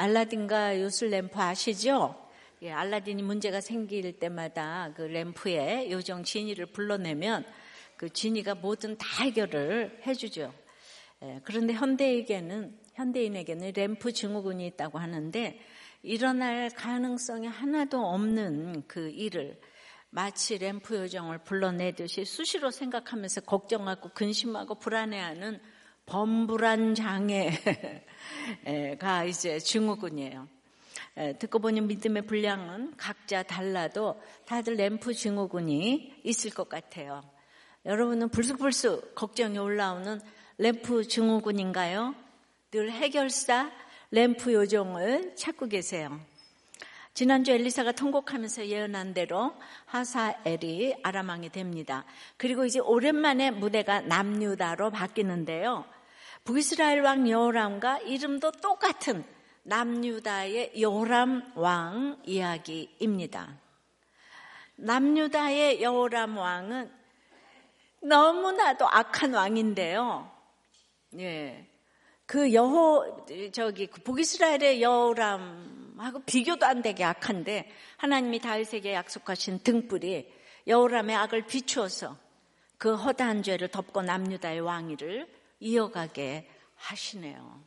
알라딘과 요술 램프 아시죠? 예, 알라딘이 문제가 생길 때마다 그 램프에 요정 지니를 불러내면 그 지니가 뭐든 다 해결을 해주죠. 예, 그런데 현대에게는 현대인에게는 램프 증후군이 있다고 하는데 일어날 가능성이 하나도 없는 그 일을 마치 램프 요정을 불러내듯이 수시로 생각하면서 걱정하고 근심하고 불안해하는 범불안 장애가 이제 증후군이에요. 듣고 보니 믿음의 분량은 각자 달라도 다들 램프 증후군이 있을 것 같아요. 여러분은 불쑥불쑥 걱정이 올라오는 램프 증후군인가요? 늘 해결사 램프 요정을 찾고 계세요. 지난주 엘리사가 통곡하면서 예언한 대로 하사엘이 아람왕이 됩니다. 그리고 이제 오랜만에 무대가 남유다로 바뀌는데요. 북이스라엘 왕 여호람과 이름도 똑같은 남유다의 여호람 왕 이야기입니다. 남유다의 여호람 왕은 너무나도 악한 왕인데요. 예. 그 여호 저기 그 북이스라엘의 여호람하고 비교도 안 되게 악한데 하나님이 다윗에게 약속하신 등불이 여호람의 악을 비추어서 그 허다한 죄를 덮고 남유다의 왕위를 이어가게 하시네요.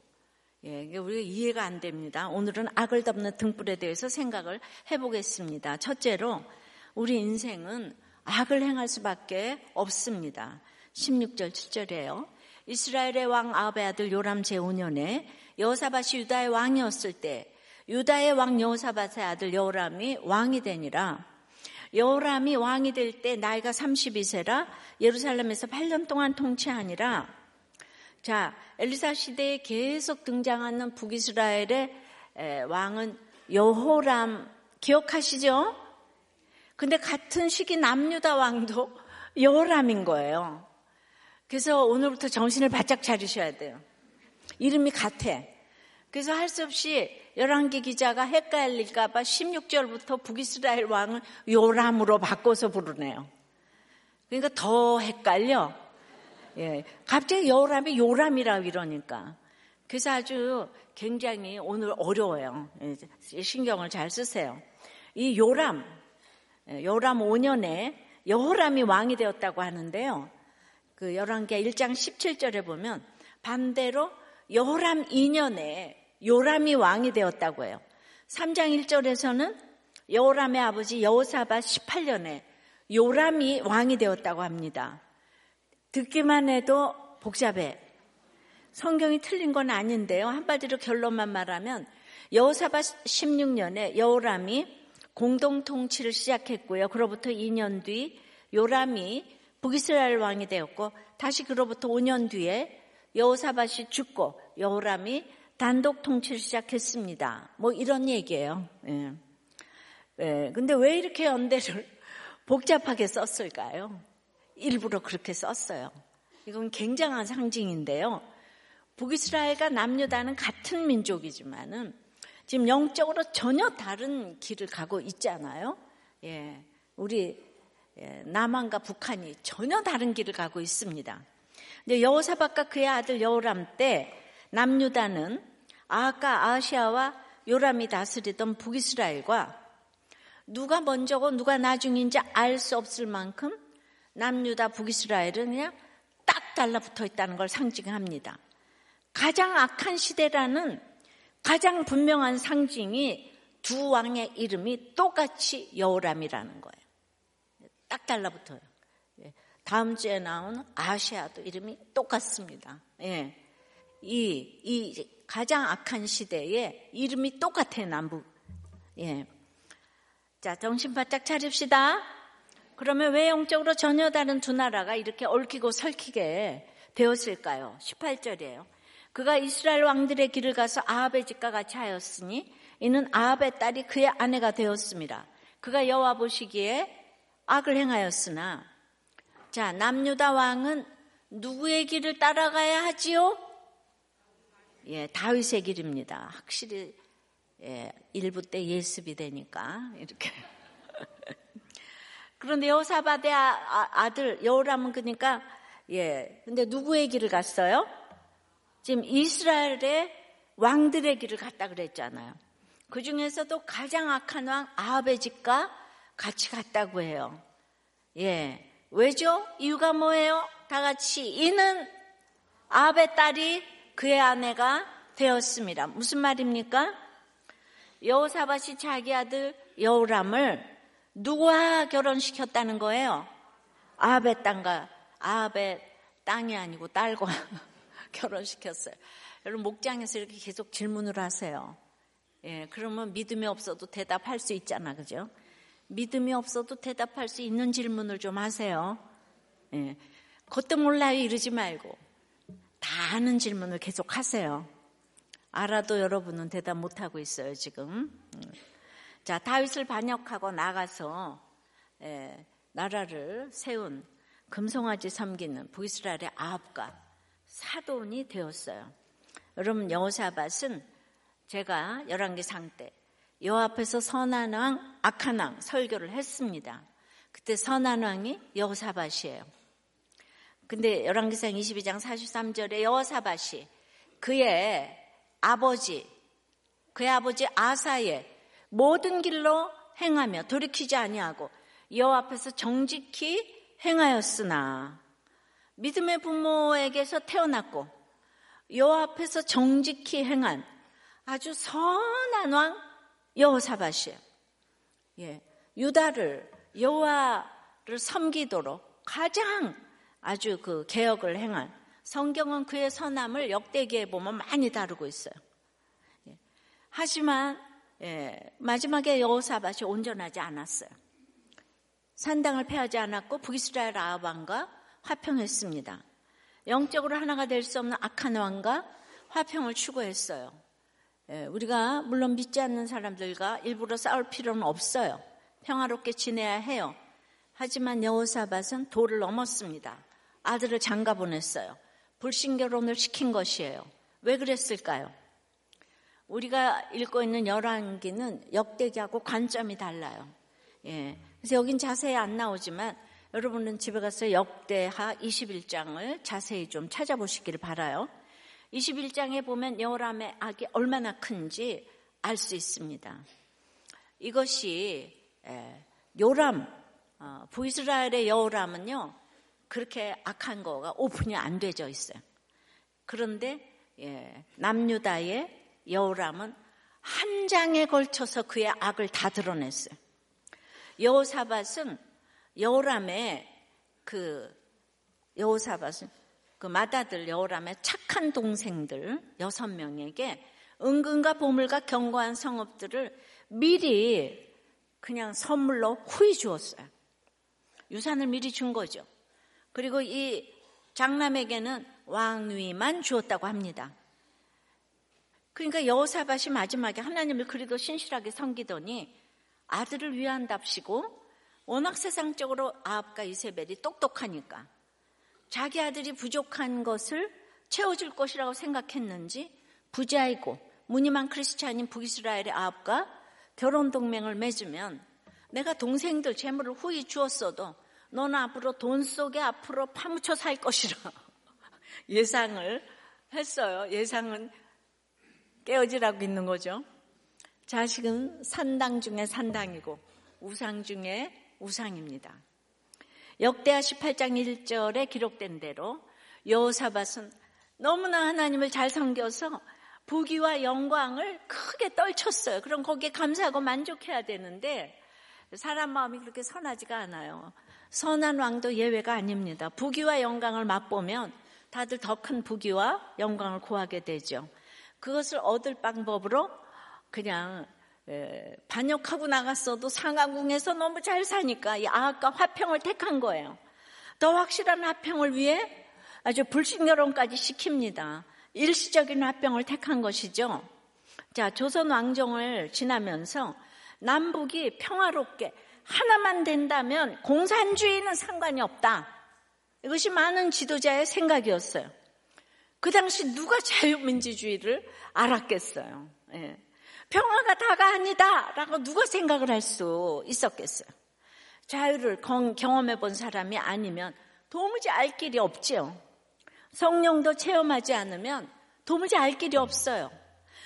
예, 우리가 이해가 안 됩니다. 오늘은 악을 덮는 등불에 대해서 생각을 해보겠습니다. 첫째로 우리 인생은 악을 행할 수밖에 없습니다. 16절 7절이에요. 이스라엘의 왕 아베 아들 요람 제5년에 여호사밭이 유다의 왕이었을 때 유다의 왕 여호사밭의 아들 여호람이 왕이 되니라. 여호람이 왕이 될 때 나이가 32세라 예루살렘에서 8년 동안 통치하니라. 자, 엘리사 시대에 계속 등장하는 북이스라엘의 왕은 여호람 기억하시죠? 근데 같은 시기 남유다 왕도 여호람인 거예요. 그래서 오늘부터 정신을 바짝 차리셔야 돼요. 이름이 같아. 그래서 할 수 없이 열한기 기자가 헷갈릴까봐 16절부터 북이스라엘 왕을 요람으로 바꿔서 부르네요. 그러니까 더 헷갈려. 예. 갑자기 여호람이 요람이라고 이러니까. 그래서 아주 굉장히 오늘 어려워요. 예, 신경을 잘 쓰세요. 이 요람, 예, 요람 5년에 여호람이 왕이 되었다고 하는데요. 그 열왕기 1장 17절에 보면 반대로 여호람 2년에 요람이 왕이 되었다고 해요. 3장 1절에서는 여호람의 아버지 여호사바 18년에 요람이 왕이 되었다고 합니다. 듣기만 해도 복잡해. 성경이 틀린 건 아닌데요. 한마디로 결론만 말하면 여호사바 16년에 여호람이 공동 통치를 시작했고요. 그로부터 2년 뒤 요람이 북이스라엘 왕이 되었고 다시 그로부터 5년 뒤에 여호사밭이 죽고 여호람이 단독 통치를 시작했습니다. 뭐 이런 얘기예요. 예. 예. 근데 왜 이렇게 연대를 복잡하게 썼을까요? 일부러 그렇게 썼어요. 이건 굉장한 상징인데요. 북이스라엘과 남유다는 같은 민족이지만은 지금 영적으로 전혀 다른 길을 가고 있잖아요. 예. 우리 예, 남한과 북한이 전혀 다른 길을 가고 있습니다. 근데 여호사박과 그의 아들 여호람 때 남유다는 아까 아시아와 요람이 다스리던 북이스라엘과 누가 먼저고 누가 나중인지 알 수 없을 만큼 남유다 북이스라엘은 그냥 딱 달라붙어 있다는 걸 상징합니다. 가장 악한 시대라는 가장 분명한 상징이 두 왕의 이름이 똑같이 여호람이라는 거예요. 딱 달라붙어요. 예. 다음 주에 나오는 아시아도 이름이 똑같습니다. 예. 이, 이 가장 악한 시대에 이름이 똑같아요, 남북. 예. 자, 정신 바짝 차립시다. 그러면 왜 영적으로 전혀 다른 두 나라가 이렇게 얽히고 설키게 되었을까요? 18절이에요. 그가 이스라엘 왕들의 길을 가서 아합의 집과 같이 하였으니 이는 아합의 딸이 그의 아내가 되었습니다. 그가 여호와 보시기에 악을 행하였으나 자 남유다 왕은 누구의 길을 따라가야 하지요? 예, 다윗의 길입니다. 확실히 예, 일부 때 예습이 되니까 이렇게 그런데 여호사바의 아, 아들 여호람은 그러니까 예. 근데 누구의 길을 갔어요? 지금 이스라엘의 왕들의 길을 갔다 그랬잖아요. 그 중에서도 가장 악한 왕 아합의 집과 같이 갔다고 해요. 예. 왜죠? 이유가 뭐예요? 다 같이 이는 아합의 딸이 그의 아내가 되었습니다. 무슨 말입니까? 여호사밭이 자기 아들 여우람을 누구와 결혼시켰다는 거예요? 아합의 땅과 아합의 땅이 아니고 딸과 결혼시켰어요. 여러분 목장에서 이렇게 계속 질문을 하세요. 예, 그러면 믿음이 없어도 대답할 수 있잖아, 그죠? 믿음이 없어도 대답할 수 있는 질문을 좀 하세요. 예, 그것도 몰라요 이러지 말고 다 아는 질문을 계속 하세요. 알아도 여러분은 대답 못 하고 있어요 지금. 음. 자 다윗을 반역하고 나가서 예, 나라를 세운 금송아지 섬기는 부이스라엘의 아합과 사돈이 되었어요. 여러분 여호사밧은 제가 열왕기상 때 여호 앞에서 선한 왕, 악한 왕 설교를 했습니다. 그때 선한 왕이 여호사밧이에요. 근데 열왕기상 22장 43절에 여호사밧이 그의 아버지, 그의 아버지 아사의 모든 길로 행하며 돌이키지 아니하고 여호 앞에서 정직히 행하였으나 믿음의 부모에게서 태어났고 여호 앞에서 정직히 행한 아주 선한 왕 여호사밧이에요. 예, 유다를 여호와를 섬기도록 가장 아주 그 개혁을 행한 성경은 그의 선함을 역대기에 보면 많이 다루고 있어요. 예, 하지만 예, 마지막에 여호사밧이 온전하지 않았어요. 산당을 패하지 않았고 북이스라엘 아합왕과 화평했습니다. 영적으로 하나가 될 수 없는 악한 왕과 화평을 추구했어요. 예, 우리가 물론 믿지 않는 사람들과 일부러 싸울 필요는 없어요. 평화롭게 지내야 해요. 하지만 여호사밧은 도를 넘었습니다. 아들을 장가 보냈어요. 불신 결혼을 시킨 것이에요. 왜 그랬을까요? 우리가 읽고 있는 열왕기는 역대기하고 관점이 달라요. 예. 그래서 여긴 자세히 안 나오지만 여러분은 집에 가서 역대하 21장을 자세히 좀 찾아보시기를 바라요. 21장에 보면 여호람의 악이 얼마나 큰지 알 수 있습니다. 이것이 요람 어, 부이스라엘의 여호람은요 그렇게 악한 거가 오픈이 안 되져 있어요. 그런데 예, 남유다의 여호람은 한 장에 걸쳐서 그의 악을 다 드러냈어요. 여호사밧은 여호람의 그 여호사밧은 그 맏아들 여호람의 착한 동생들 여섯 명에게 은근과 보물과 견고한 성읍들을 미리 그냥 선물로 후히 주었어요. 유산을 미리 준 거죠. 그리고 이 장남에게는 왕위만 주었다고 합니다. 그러니까 여호사밭이 마지막에 하나님을 그리도 신실하게 섬기더니 아들을 위한답시고 워낙 세상적으로 아합과 이세벨이 똑똑하니까 자기 아들이 부족한 것을 채워줄 것이라고 생각했는지 부자이고 무늬만 크리스찬인 북이스라엘의 아합과 결혼 동맹을 맺으면 내가 동생들 재물을 후히 주었어도 너는 앞으로 돈 속에 앞으로 파묻혀 살 것이라 예상을 했어요. 예상은 깨어지라고 있는 거죠. 자식은 산당 중에 산당이고 우상 중에 우상입니다. 역대하 18장 1절에 기록된 대로 여호사밧은 너무나 하나님을 잘 섬겨서 부귀와 영광을 크게 떨쳤어요. 그럼 거기에 감사하고 만족해야 되는데 사람 마음이 그렇게 선하지가 않아요. 선한 왕도 예외가 아닙니다. 부귀와 영광을 맛보면 다들 더 큰 부귀와 영광을 구하게 되죠. 그것을 얻을 방법으로 그냥 반역하고 나갔어도 상하궁에서 너무 잘 사니까 이 아합과 화평을 택한 거예요. 더 확실한 화평을 위해 아주 불신결혼까지 시킵니다. 일시적인 화평을 택한 것이죠. 자, 조선 왕정을 지나면서 남북이 평화롭게 하나만 된다면 공산주의는 상관이 없다. 이것이 많은 지도자의 생각이었어요. 그 당시 누가 자유민주주의를 알았겠어요. 예. 평화가 다가 아니다! 라고 누가 생각을 할 수 있었겠어요. 자유를 경험해 본 사람이 아니면 도무지 알 길이 없지요. 성령도 체험하지 않으면 도무지 알 길이 없어요.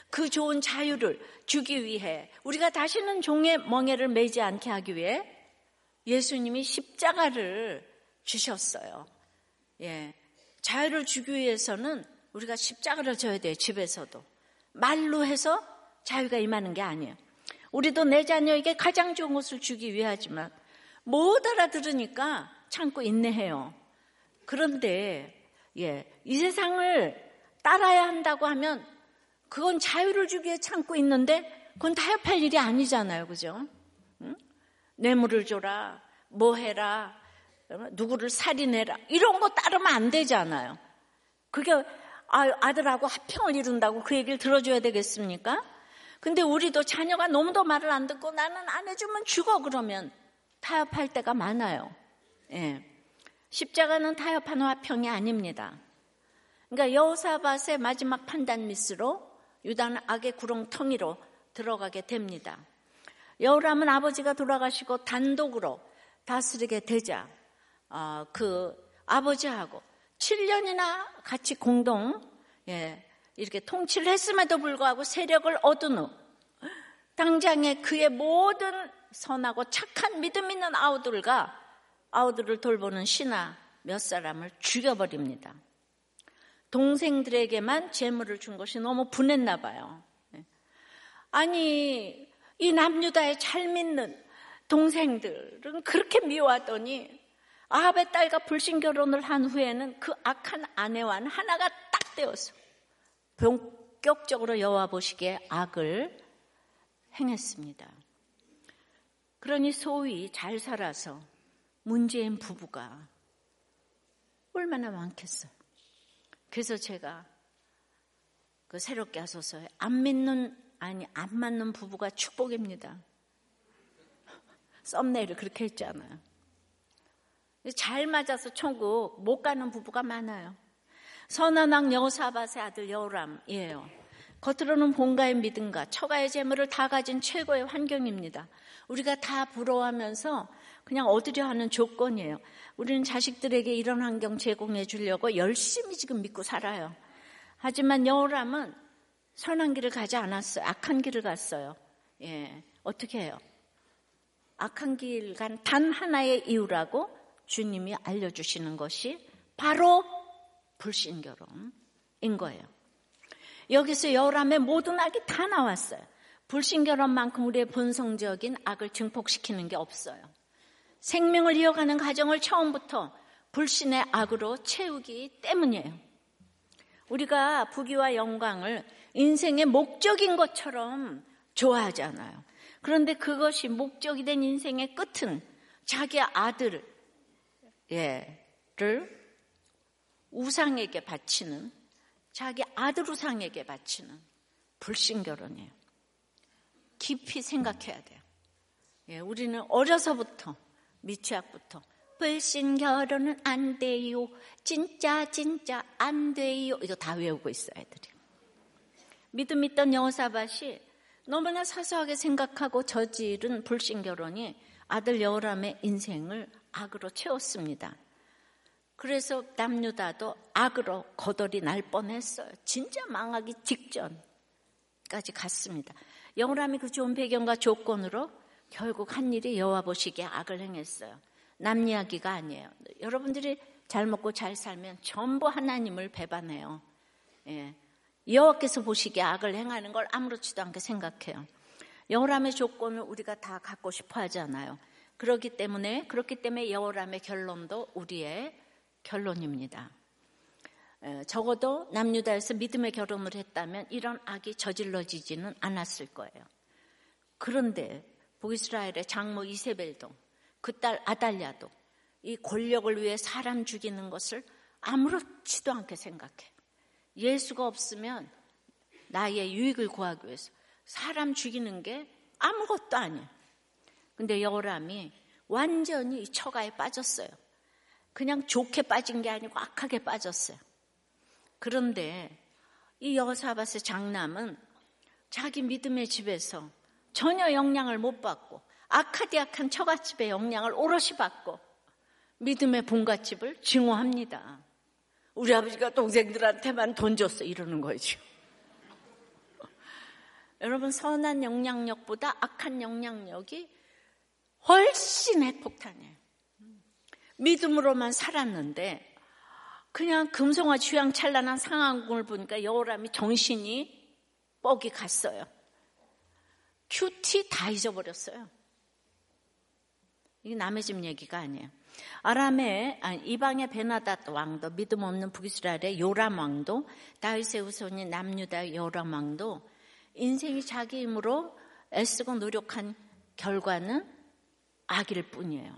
그 좋은 자유를 주기 위해 우리가 다시는 종의 멍에를 매지 않게 하기 위해 예수님이 십자가를 주셨어요. 예. 자유를 주기 위해서는 우리가 십자가를 져야 돼요, 집에서도. 말로 해서 자유가 임하는 게 아니에요. 우리도 내 자녀에게 가장 좋은 것을 주기 위하지만 못 알아들으니까 참고 인내해요. 그런데 예, 이 세상을 따라야 한다고 하면 그건 자유를 주기 위해 참고 있는데 그건 타협할 일이 아니잖아요. 그죠? 응? 뇌물을 줘라, 뭐 해라, 누구를 살인해라. 이런 거 따르면 안 되잖아요. 그게 아, 들하고 합평을 이룬다고 그 얘기를 들어줘야 되겠습니까? 근데 우리도 자녀가 너무도 말을 안 듣고 나는 안 해주면 죽어 그러면 타협할 때가 많아요. 예. 십자가는 타협하는 화평이 아닙니다. 그러니까 여호사밧의 마지막 판단 미스로 유다는 악의 구렁텅이로 들어가게 됩니다. 여호람은 아버지가 돌아가시고 단독으로 다스리게 되자 어, 그 아버지하고 7년이나 같이 공동 예, 이렇게 통치를 했음에도 불구하고 세력을 얻은 후 당장에 그의 모든 선하고 착한 믿음 있는 아우들과 아우들을 돌보는 신하 몇 사람을 죽여버립니다. 동생들에게만 재물을 준 것이 너무 분했나 봐요. 예. 아니 이 남유다의 잘 믿는 동생들은 그렇게 미워하더니 아합의 딸과 불신 결혼을 한 후에는 그 악한 아내와는 하나가 딱 되어서 본격적으로 여와 보시기에 악을 행했습니다. 그러니 소위 잘 살아서 문재인 부부가 얼마나 많겠어요. 그래서 제가 그 새롭게 하소서에 안 믿는 아니 안 맞는 부부가 축복입니다. 썸네일을 그렇게 했잖아요. 잘 맞아서 천국 못 가는 부부가 많아요. 선한 왕 여호사밧의 아들 여호람이에요. 겉으로는 본가의 믿음과 처가의 재물을 다 가진 최고의 환경입니다. 우리가 다 부러워하면서 그냥 얻으려 하는 조건이에요. 우리는 자식들에게 이런 환경 제공해 주려고 열심히 지금 믿고 살아요. 하지만 여호람은 선한 길을 가지 않았어요. 악한 길을 갔어요. 예. 어떻게 해요? 악한 길 간 단 하나의 이유라고 주님이 알려주시는 것이 바로 불신결혼인 거예요. 여기서 여람의 모든 악이 다 나왔어요. 불신결혼만큼 우리의 본성적인 악을 증폭시키는 게 없어요. 생명을 이어가는 가정을 처음부터 불신의 악으로 채우기 때문이에요. 우리가 부귀와 영광을 인생의 목적인 것처럼 좋아하잖아요. 그런데 그것이 목적이 된 인생의 끝은 자기 아들 을 우상에게 바치는 자기 아들 우상에게 바치는 불신 결혼이에요. 깊이 생각해야 돼요. 예, 우리는 어려서부터 미취학부터 불신 결혼은 안 돼요. 진짜 진짜 안 돼요. 이거 다 외우고 있어요, 애들이. 믿음 있던 여호사밭이 너무나 사소하게 생각하고 저지른 불신 결혼이 아들 여호람의 인생을 악으로 채웠습니다. 그래서 남유다도 악으로 거덜이 날 뻔했어요. 진짜 망하기 직전까지 갔습니다. 여호람이 그 좋은 배경과 조건으로 결국 한 일이 여호와 보시기에 악을 행했어요. 남 이야기가 아니에요. 여러분들이 잘 먹고 잘 살면 전부 하나님을 배반해요. 예. 여호와께서 보시기에 악을 행하는 걸 아무렇지도 않게 생각해요. 여호람의 조건을 우리가 다 갖고 싶어 하잖아요. 그렇기 때문에 그렇기 때문에 여호람의 결론도 우리의 결론입니다. 적어도 남유다에서 믿음의 결혼을 했다면 이런 악이 저질러지지는 않았을 거예요. 그런데 북이스라엘의 장모 이세벨도 그 딸 아달랴도 이 권력을 위해 사람 죽이는 것을 아무렇지도 않게 생각해. 예수가 없으면 나의 유익을 구하기 위해서 사람 죽이는 게 아무것도 아니야. 근데 여호람이 완전히 처가에 빠졌어요. 그냥 좋게 빠진 게 아니고 악하게 빠졌어요. 그런데 이 여사밧의 장남은 자기 믿음의 집에서 전혀 영향을 못 받고 아카디악한 처갓집의 영향을 오롯이 받고 믿음의 본갓집을 증오합니다. 우리 아버지가 동생들한테만 돈 줬어 이러는 거죠. 여러분 선한 영향력보다 악한 영향력이 훨씬 핵폭탄이에요. 믿음으로만 살았는데 그냥 금송아 취향 찬란한 상황을 보니까 여호람이 정신이 뻑이 갔어요. 큐티 다 잊어버렸어요. 이게 남의 집 얘기가 아니에요. 아람의 아니, 이방의 베나닷 왕도 믿음 없는 북이스라엘의 요람 왕도 다윗의 후손이 남유다 요람 왕도 인생이 자기 힘으로 애쓰고 노력한 결과는 악일 뿐이에요.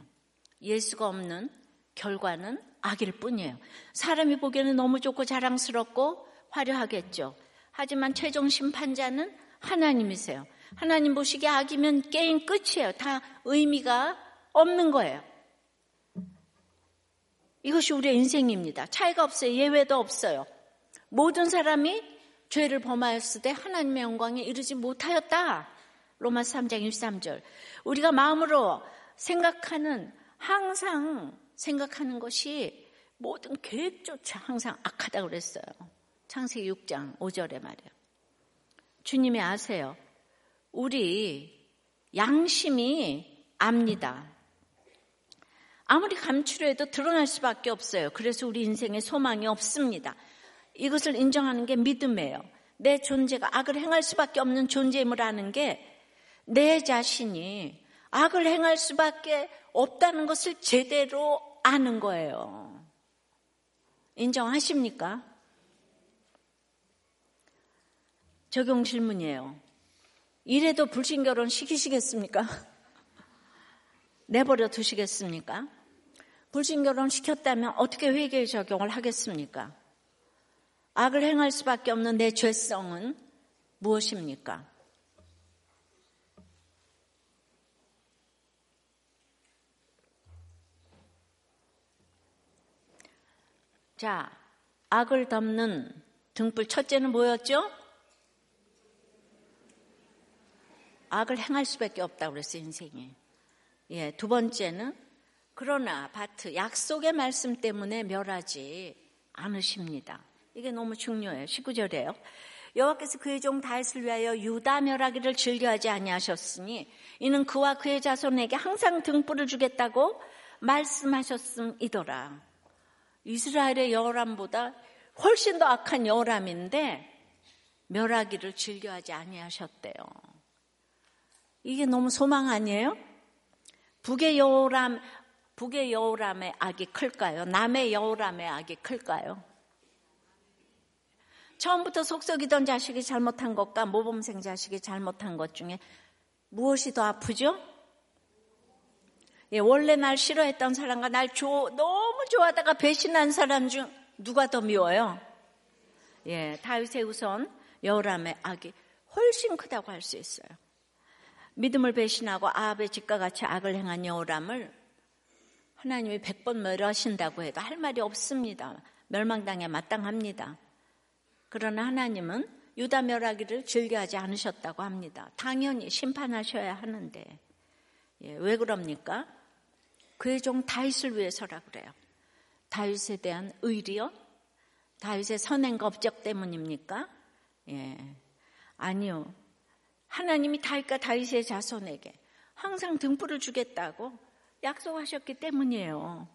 예수가 없는 결과는 악일 뿐이에요. 사람이 보기에는 너무 좋고 자랑스럽고 화려하겠죠. 하지만 최종 심판자는 하나님이세요. 하나님 보시기에 악이면 게임 끝이에요. 다 의미가 없는 거예요. 이것이 우리의 인생입니다. 차이가 없어요. 예외도 없어요. 모든 사람이 죄를 범하였을 때 하나님의 영광에 이르지 못하였다. 로마 3장 13절. 우리가 마음으로 생각하는 항상 생각하는 것이 모든 계획조차 항상 악하다고 그랬어요. 창세기 6장 5절에 말이에요. 주님이 아세요. 우리 양심이 압니다. 아무리 감추려 해도 드러날 수밖에 없어요. 그래서 우리 인생에 소망이 없습니다. 이것을 인정하는 게 믿음이에요. 내 존재가 악을 행할 수밖에 없는 존재임을 아는 게 내 자신이 악을 행할 수밖에 없다는 것을 제대로 아는 거예요. 인정하십니까? 적용 질문이에요. 이래도 불신결혼 시키시겠습니까? 내버려 두시겠습니까? 불신결혼 시켰다면 어떻게 회계에 적용을 하겠습니까? 악을 행할 수밖에 없는 내 죄성은 무엇입니까? 자, 악을 덮는 등불 첫째는 뭐였죠? 악을 행할 수밖에 없다고 그랬어요, 인생에. 예, 두 번째는 그러나 바트 약속의 말씀 때문에 멸하지 않으십니다. 이게 너무 중요해요. 19절에요. 여호와께서 그의 종 다윗을 위하여 유다 멸하기를 즐겨하지 아니하셨으니 이는 그와 그의 자손에게 항상 등불을 주겠다고 말씀하셨음이더라. 이스라엘의 여호람보다 훨씬 더 악한 여호람인데 멸하기를 즐겨하지 아니하셨대요. 이게 너무 소망 아니에요? 북의 여호람, 북의 여호람의 악이 클까요? 남의 여호람의 악이 클까요? 처음부터 속썩이던 자식이 잘못한 것과 모범생 자식이 잘못한 것 중에 무엇이 더 아프죠? 예, 원래 날 싫어했던 사람과 날 조, 너무 좋아하다가 배신한 사람 중 누가 더 미워요? 예, 다윗의 우선 여호람의 악이 훨씬 크다고 할 수 있어요. 믿음을 배신하고 아합의 집과 같이 악을 행한 여호람을 하나님이 백 번 멸하신다고 해도 할 말이 없습니다. 멸망당에 마땅합니다. 그러나 하나님은 유다 멸하기를 즐겨하지 않으셨다고 합니다. 당연히 심판하셔야 하는데 예, 왜 그럽니까? 그의 종 다윗을 위해서라 그래요. 다윗에 대한 의리요? 다윗의 선행과 업적 때문입니까? 예. 아니요. 하나님이 다윗과 다윗의 자손에게 항상 등불을 주겠다고 약속하셨기 때문이에요.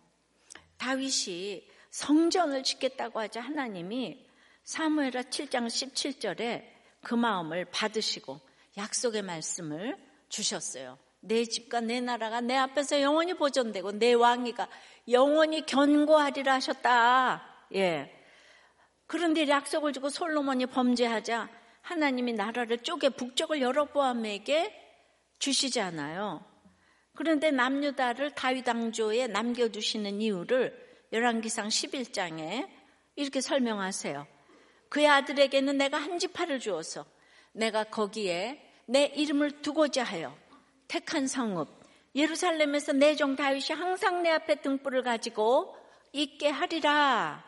다윗이 성전을 짓겠다고 하자 하나님이 사무엘하 7장 17절에 그 마음을 받으시고 약속의 말씀을 주셨어요. 내 집과 내 나라가 내 앞에서 영원히 보존되고 내 왕위가 영원히 견고하리라 하셨다. 예. 그런데 약속을 주고 솔로몬이 범죄하자 하나님이 나라를 쪼개 북쪽을 여러보암에게 주시잖아요. 그런데 남유다를 다윗 왕조에 남겨두시는 이유를 열왕기상 11장에 이렇게 설명하세요. 그의 아들에게는 내가 한 지파를 주어서 내가 거기에 내 이름을 두고자 하여 택한 성읍 예루살렘에서 내 종 다윗이 항상 내 앞에 등불을 가지고 있게 하리라.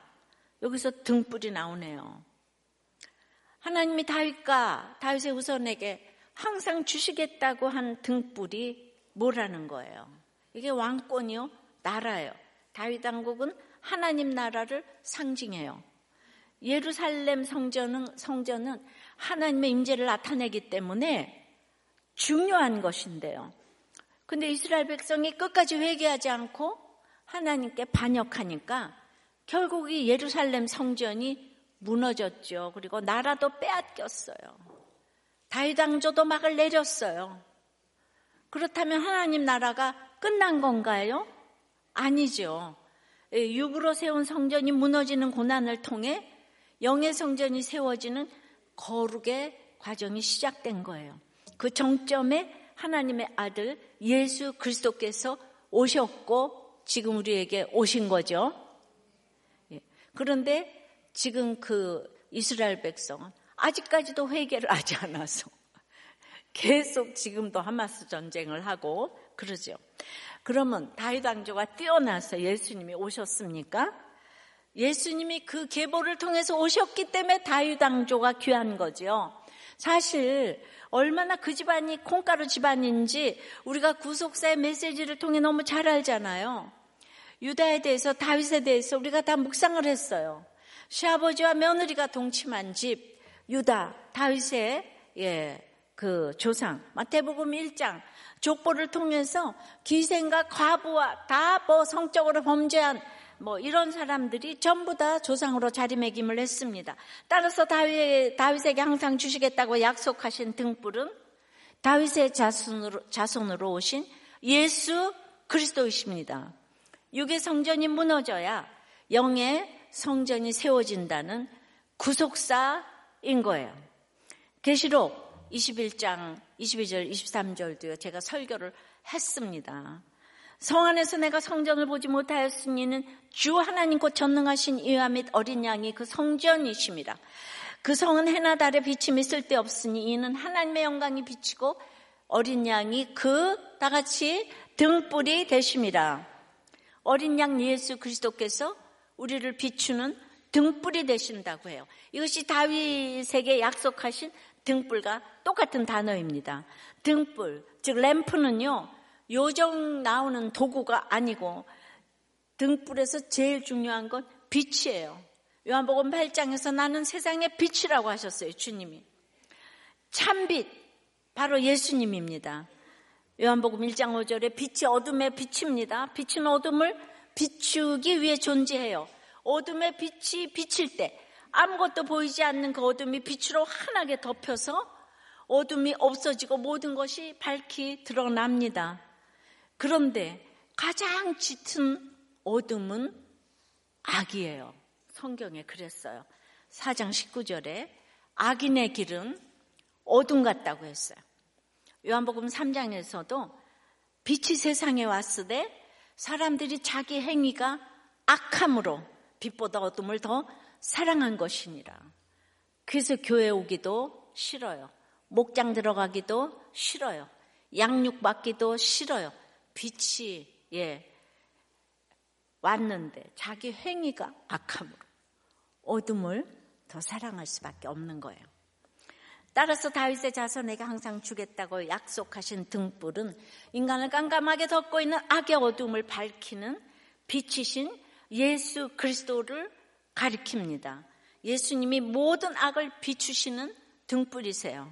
여기서 등불이 나오네요. 하나님이 다윗과 다윗의 우선에게 항상 주시겠다고 한 등불이 뭐라는 거예요? 이게 왕권이요, 나라예요. 다윗 왕국은 하나님 나라를 상징해요. 예루살렘 성전은, 성전은 하나님의 임재를 나타내기 때문에 중요한 것인데요. 근데 이스라엘 백성이 끝까지 회개하지 않고 하나님께 반역하니까 결국 이 예루살렘 성전이 무너졌죠. 그리고 나라도 빼앗겼어요. 다윗 왕조도 막을 내렸어요. 그렇다면 하나님 나라가 끝난 건가요? 아니죠. 예, 육으로 세운 성전이 무너지는 고난을 통해 영의 성전이 세워지는 거룩의 과정이 시작된 거예요. 그 정점에 하나님의 아들 예수 그리스도께서 오셨고 지금 우리에게 오신 거죠. 예. 그런데 지금 그 이스라엘 백성은 아직까지도 회개를 하지 않아서 계속 지금도 하마스 전쟁을 하고 그러죠. 그러면 다윗 왕조가 뛰어나서 예수님이 오셨습니까? 예수님이 그 계보를 통해서 오셨기 때문에 다윗 왕조가 귀한 거죠. 사실 얼마나 그 집안이 콩가루 집안인지 우리가 구속사의 메시지를 통해 너무 잘 알잖아요. 유다에 대해서 다윗에 대해서 우리가 다 묵상을 했어요. 시아버지와 며느리가 동침한 집 유다 다윗의 예, 그 조상 마태복음 1장 족보를 통해서 기생과 과부와 다 뭐 성적으로 범죄한 뭐 이런 사람들이 전부 다 조상으로 자리매김을 했습니다. 따라서 다윗, 다윗에게 항상 주시겠다고 약속하신 등불은 다윗의 자손으로, 자손으로 오신 예수 그리스도이십니다. 육의 성전이 무너져야 영의 성전이 세워진다는 구속사인 거예요. 계시록 21장 22절 23절도요. 제가 설교를 했습니다. 성 안에서 내가 성전을 보지 못하였으니는 주 하나님 곧 전능하신 이와 및 어린 양이 그 성전이십니다. 그 성은 해나 달에 비침이 쓸데없으니 이는 하나님의 영광이 비치고 어린 양이 그 다같이 등불이 되십니다. 어린 양 예수 그리스도께서 우리를 비추는 등불이 되신다고 해요. 이것이 다윗에게 약속하신 등불과 똑같은 단어입니다. 등불, 즉 램프는요. 요정 나오는 도구가 아니고 등불에서 제일 중요한 건 빛이에요. 요한복음 8장에서 나는 세상의 빛이라고 하셨어요. 주님이. 참빛 바로 예수님입니다. 요한복음 1장 5절에 빛이 어둠의 빛입니다. 빛은 어둠을 비추기 위해 존재해요. 어둠의 빛이 비칠 때 아무것도 보이지 않는 그 어둠이 빛으로 환하게 덮여서 어둠이 없어지고 모든 것이 밝히 드러납니다. 그런데 가장 짙은 어둠은 악이에요. 성경에 그랬어요. 4장 19절에 악인의 길은 어둠 같다고 했어요. 요한복음 3장에서도 빛이 세상에 때 사람들이 자기 행위가 악함으로 빛보다 어둠을 더 사랑한 것이니라. 그래서 교회 오기도 싫어요. 목장 들어가기도 싫어요. 양육 받기도 싫어요. 빛이 예 왔는데 자기 행위가 악함으로 어둠을 더 사랑할 수밖에 없는 거예요. 따라서 다윗의 자손에게 항상 주겠다고 약속하신 등불은 인간을 깜깜하게 덮고 있는 악의 어둠을 밝히는 빛이신 예수 그리스도를 가리킵니다. 예수님이 모든 악을 비추시는 등불이세요.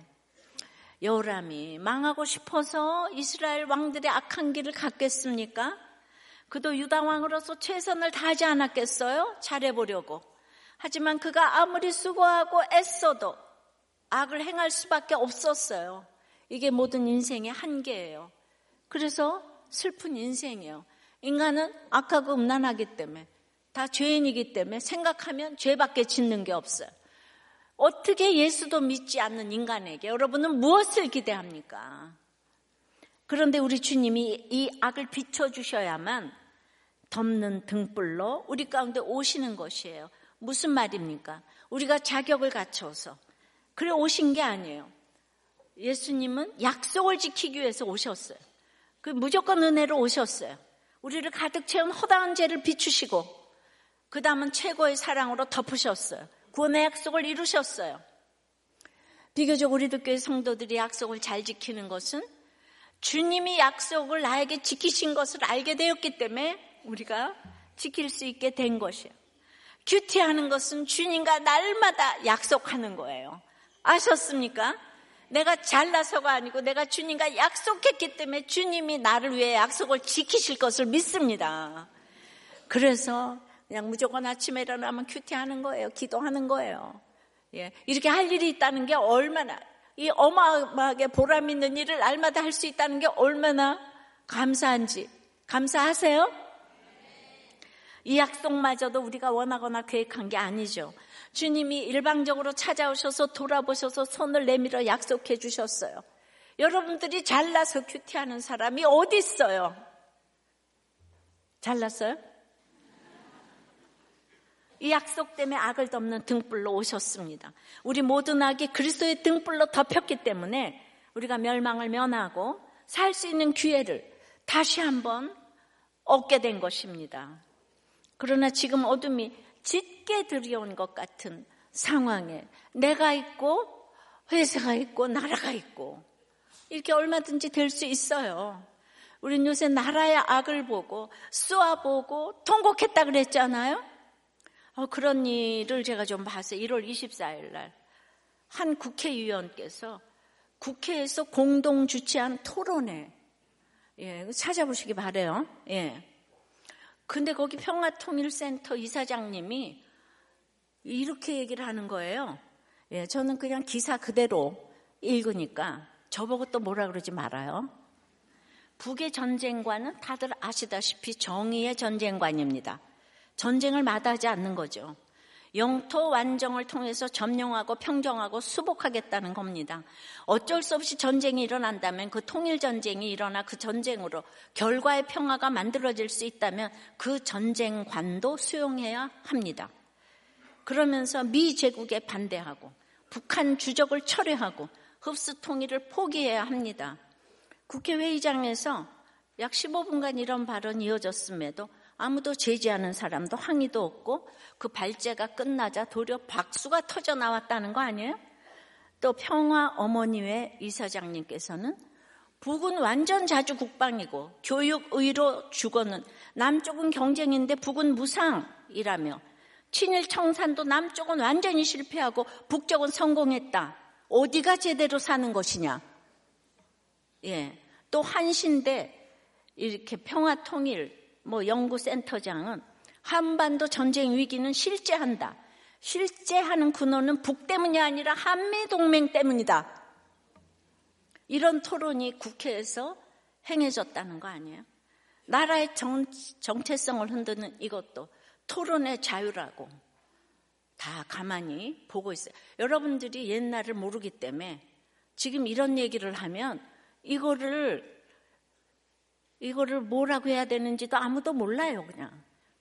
여호람이 망하고 싶어서 이스라엘 왕들의 악한 길을 갔겠습니까? 그도 유다 왕으로서 최선을 다하지 않았겠어요? 잘해보려고. 하지만 그가 아무리 수고하고 애써도 악을 행할 수밖에 없었어요. 이게 모든 인생의 한계예요. 그래서 슬픈 인생이에요. 인간은 악하고 음란하기 때문에 다 죄인이기 때문에 생각하면 죄밖에 짓는 게 없어요. 어떻게 예수도 믿지 않는 인간에게 여러분은 무엇을 기대합니까? 그런데 우리 주님이 이 악을 비춰주셔야만 덮는 등불로 우리 가운데 오시는 것이에요. 무슨 말입니까? 우리가 자격을 갖춰서 그래 오신 게 아니에요. 예수님은 약속을 지키기 위해서 오셨어요. 그 무조건 은혜로 오셨어요. 우리를 가득 채운 허다한 죄를 비추시고 그 다음은 최고의 사랑으로 덮으셨어요. 구원의 약속을 이루셨어요. 비교적 우리도 교회 성도들이 약속을 잘 지키는 것은 주님이 약속을 나에게 지키신 것을 알게 되었기 때문에 우리가 지킬 수 있게 된 것이에요. 큐티하는 것은 주님과 날마다 약속하는 거예요. 아셨습니까? 내가 잘나서가 아니고 내가 주님과 약속했기 때문에 주님이 나를 위해 약속을 지키실 것을 믿습니다. 그래서 그냥 무조건 아침에 일어나면 큐티하는 거예요. 기도하는 거예요. 예, 이렇게 할 일이 있다는 게 얼마나 이 어마어마하게 보람 있는 일을 날마다 할 수 있다는 게 얼마나 감사한지 감사하세요? 이 약속마저도 우리가 원하거나 계획한 게 아니죠. 주님이 일방적으로 찾아오셔서 돌아보셔서 손을 내밀어 약속해 주셨어요. 여러분들이 잘나서 큐티하는 사람이 어디 있어요? 잘났어요? 이 약속 때문에 악을 덮는 등불로 오셨습니다. 우리 모든 악이 그리스도의 등불로 덮였기 때문에 우리가 멸망을 면하고 살 수 있는 기회를 다시 한번 얻게 된 것입니다. 그러나 지금 어둠이 짙게 들여온 것 같은 상황에 내가 있고 회사가 있고 나라가 있고 이렇게 얼마든지 될 수 있어요. 우린 요새 나라의 악을 보고 쏘아보고 통곡했다 그랬잖아요. 어, 그런 일을 제가 좀 봤어요. 1월 24일 날 한 국회의원께서 국회에서 공동 주최한 토론회 예, 찾아보시기 바래요. 예. 근데 거기 평화통일센터 이사장님이 이렇게 얘기를 하는 거예요. 예, 저는 그냥 기사 그대로 읽으니까 저보고 또 뭐라 그러지 말아요. 북의 전쟁관은 다들 아시다시피 정의의 전쟁관입니다. 전쟁을 마다하지 않는 거죠. 영토 완정을 통해서 점령하고 평정하고 수복하겠다는 겁니다. 어쩔 수 없이 전쟁이 일어난다면 그 통일 전쟁이 일어나 그 전쟁으로 결과의 평화가 만들어질 수 있다면 그 전쟁관도 수용해야 합니다. 그러면서 미 제국에 반대하고 북한 주적을 철회하고 흡수 통일을 포기해야 합니다. 국회 회의장에서 약 15분간 이런 발언이 이어졌음에도 아무도 제지하는 사람도 항의도 없고 그 발제가 끝나자 도리어 박수가 터져 나왔다는 거 아니에요? 또 평화 어머니회 이사장님께서는 북은 완전 자주 국방이고 교육 의로 주거는 남쪽은 경쟁인데 북은 무상이라며 친일 청산도 남쪽은 완전히 실패하고 북쪽은 성공했다. 어디가 제대로 사는 것이냐? 예. 또 한신대 이렇게 평화 통일 뭐 연구센터장은 한반도 전쟁 위기는 실제한다. 실제하는 근원은 북 때문이 아니라 한미 동맹 때문이다. 이런 토론이 국회에서 행해졌다는 거 아니에요? 나라의 정, 정체성을 흔드는 이것도 토론의 자유라고 다 가만히 보고 있어요. 여러분들이 옛날을 모르기 때문에 지금 이런 얘기를 하면 이거를 이거를 뭐라고 해야 되는지도 아무도 몰라요, 그냥.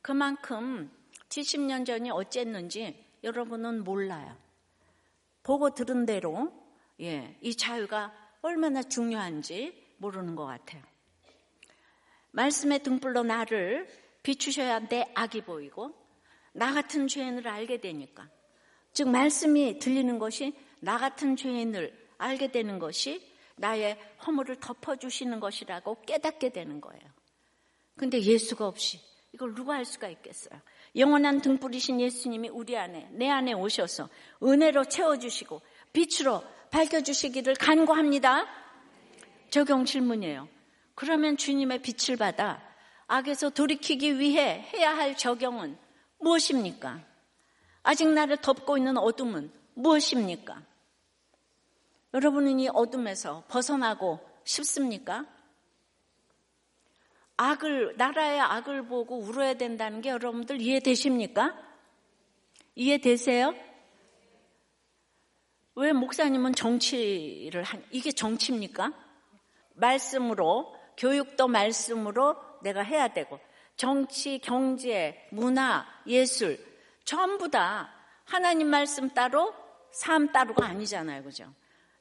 그만큼 70년 전이 어쨌는지 여러분은 몰라요. 보고 들은 대로, 예, 이 자유가 얼마나 중요한지 모르는 것 같아요. 말씀의 등불로 나를 비추셔야 내 악이 보이고, 나 같은 죄인을 알게 되니까. 즉, 말씀이 들리는 것이 나 같은 죄인을 알게 되는 것이 나의 허물을 덮어주시는 것이라고 깨닫게 되는 거예요. 근데 예수가 없이 이걸 누가 할 수가 있겠어요? 영원한 등불이신 예수님이 우리 안에, 내 안에 오셔서 은혜로 채워주시고 빛으로 밝혀주시기를 간구합니다. 적용 질문이에요. 그러면 주님의 빛을 받아 악에서 돌이키기 위해 해야 할 적용은 무엇입니까? 아직 나를 덮고 있는 어둠은 무엇입니까? 여러분은 이 어둠에서 벗어나고 싶습니까? 악을, 나라의 악을 보고 울어야 된다는 게 여러분들 이해되십니까? 이해되세요? 왜 목사님은 정치를 한, 이게 정치입니까? 말씀으로, 교육도 말씀으로 내가 해야 되고, 정치, 경제, 문화, 예술, 전부 다 하나님 말씀 따로, 삶 따로가 아니잖아요. 그죠?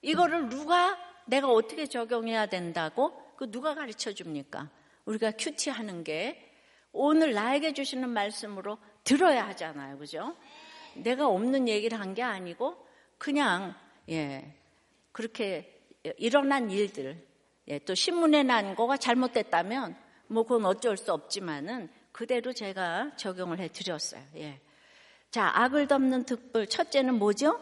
이거를 누가 내가 어떻게 적용해야 된다고 그 누가 가르쳐 줍니까? 우리가 큐티 하는 게 오늘 나에게 주시는 말씀으로 들어야 하잖아요. 그죠? 내가 없는 얘기를 한 게 아니고 그냥 예. 그렇게 일어난 일들 예, 또 신문에 난 거가 잘못됐다면 뭐 그건 어쩔 수 없지만은 그대로 제가 적용을 해 드렸어요. 예. 자, 악을 덮는 특불 첫째는 뭐죠?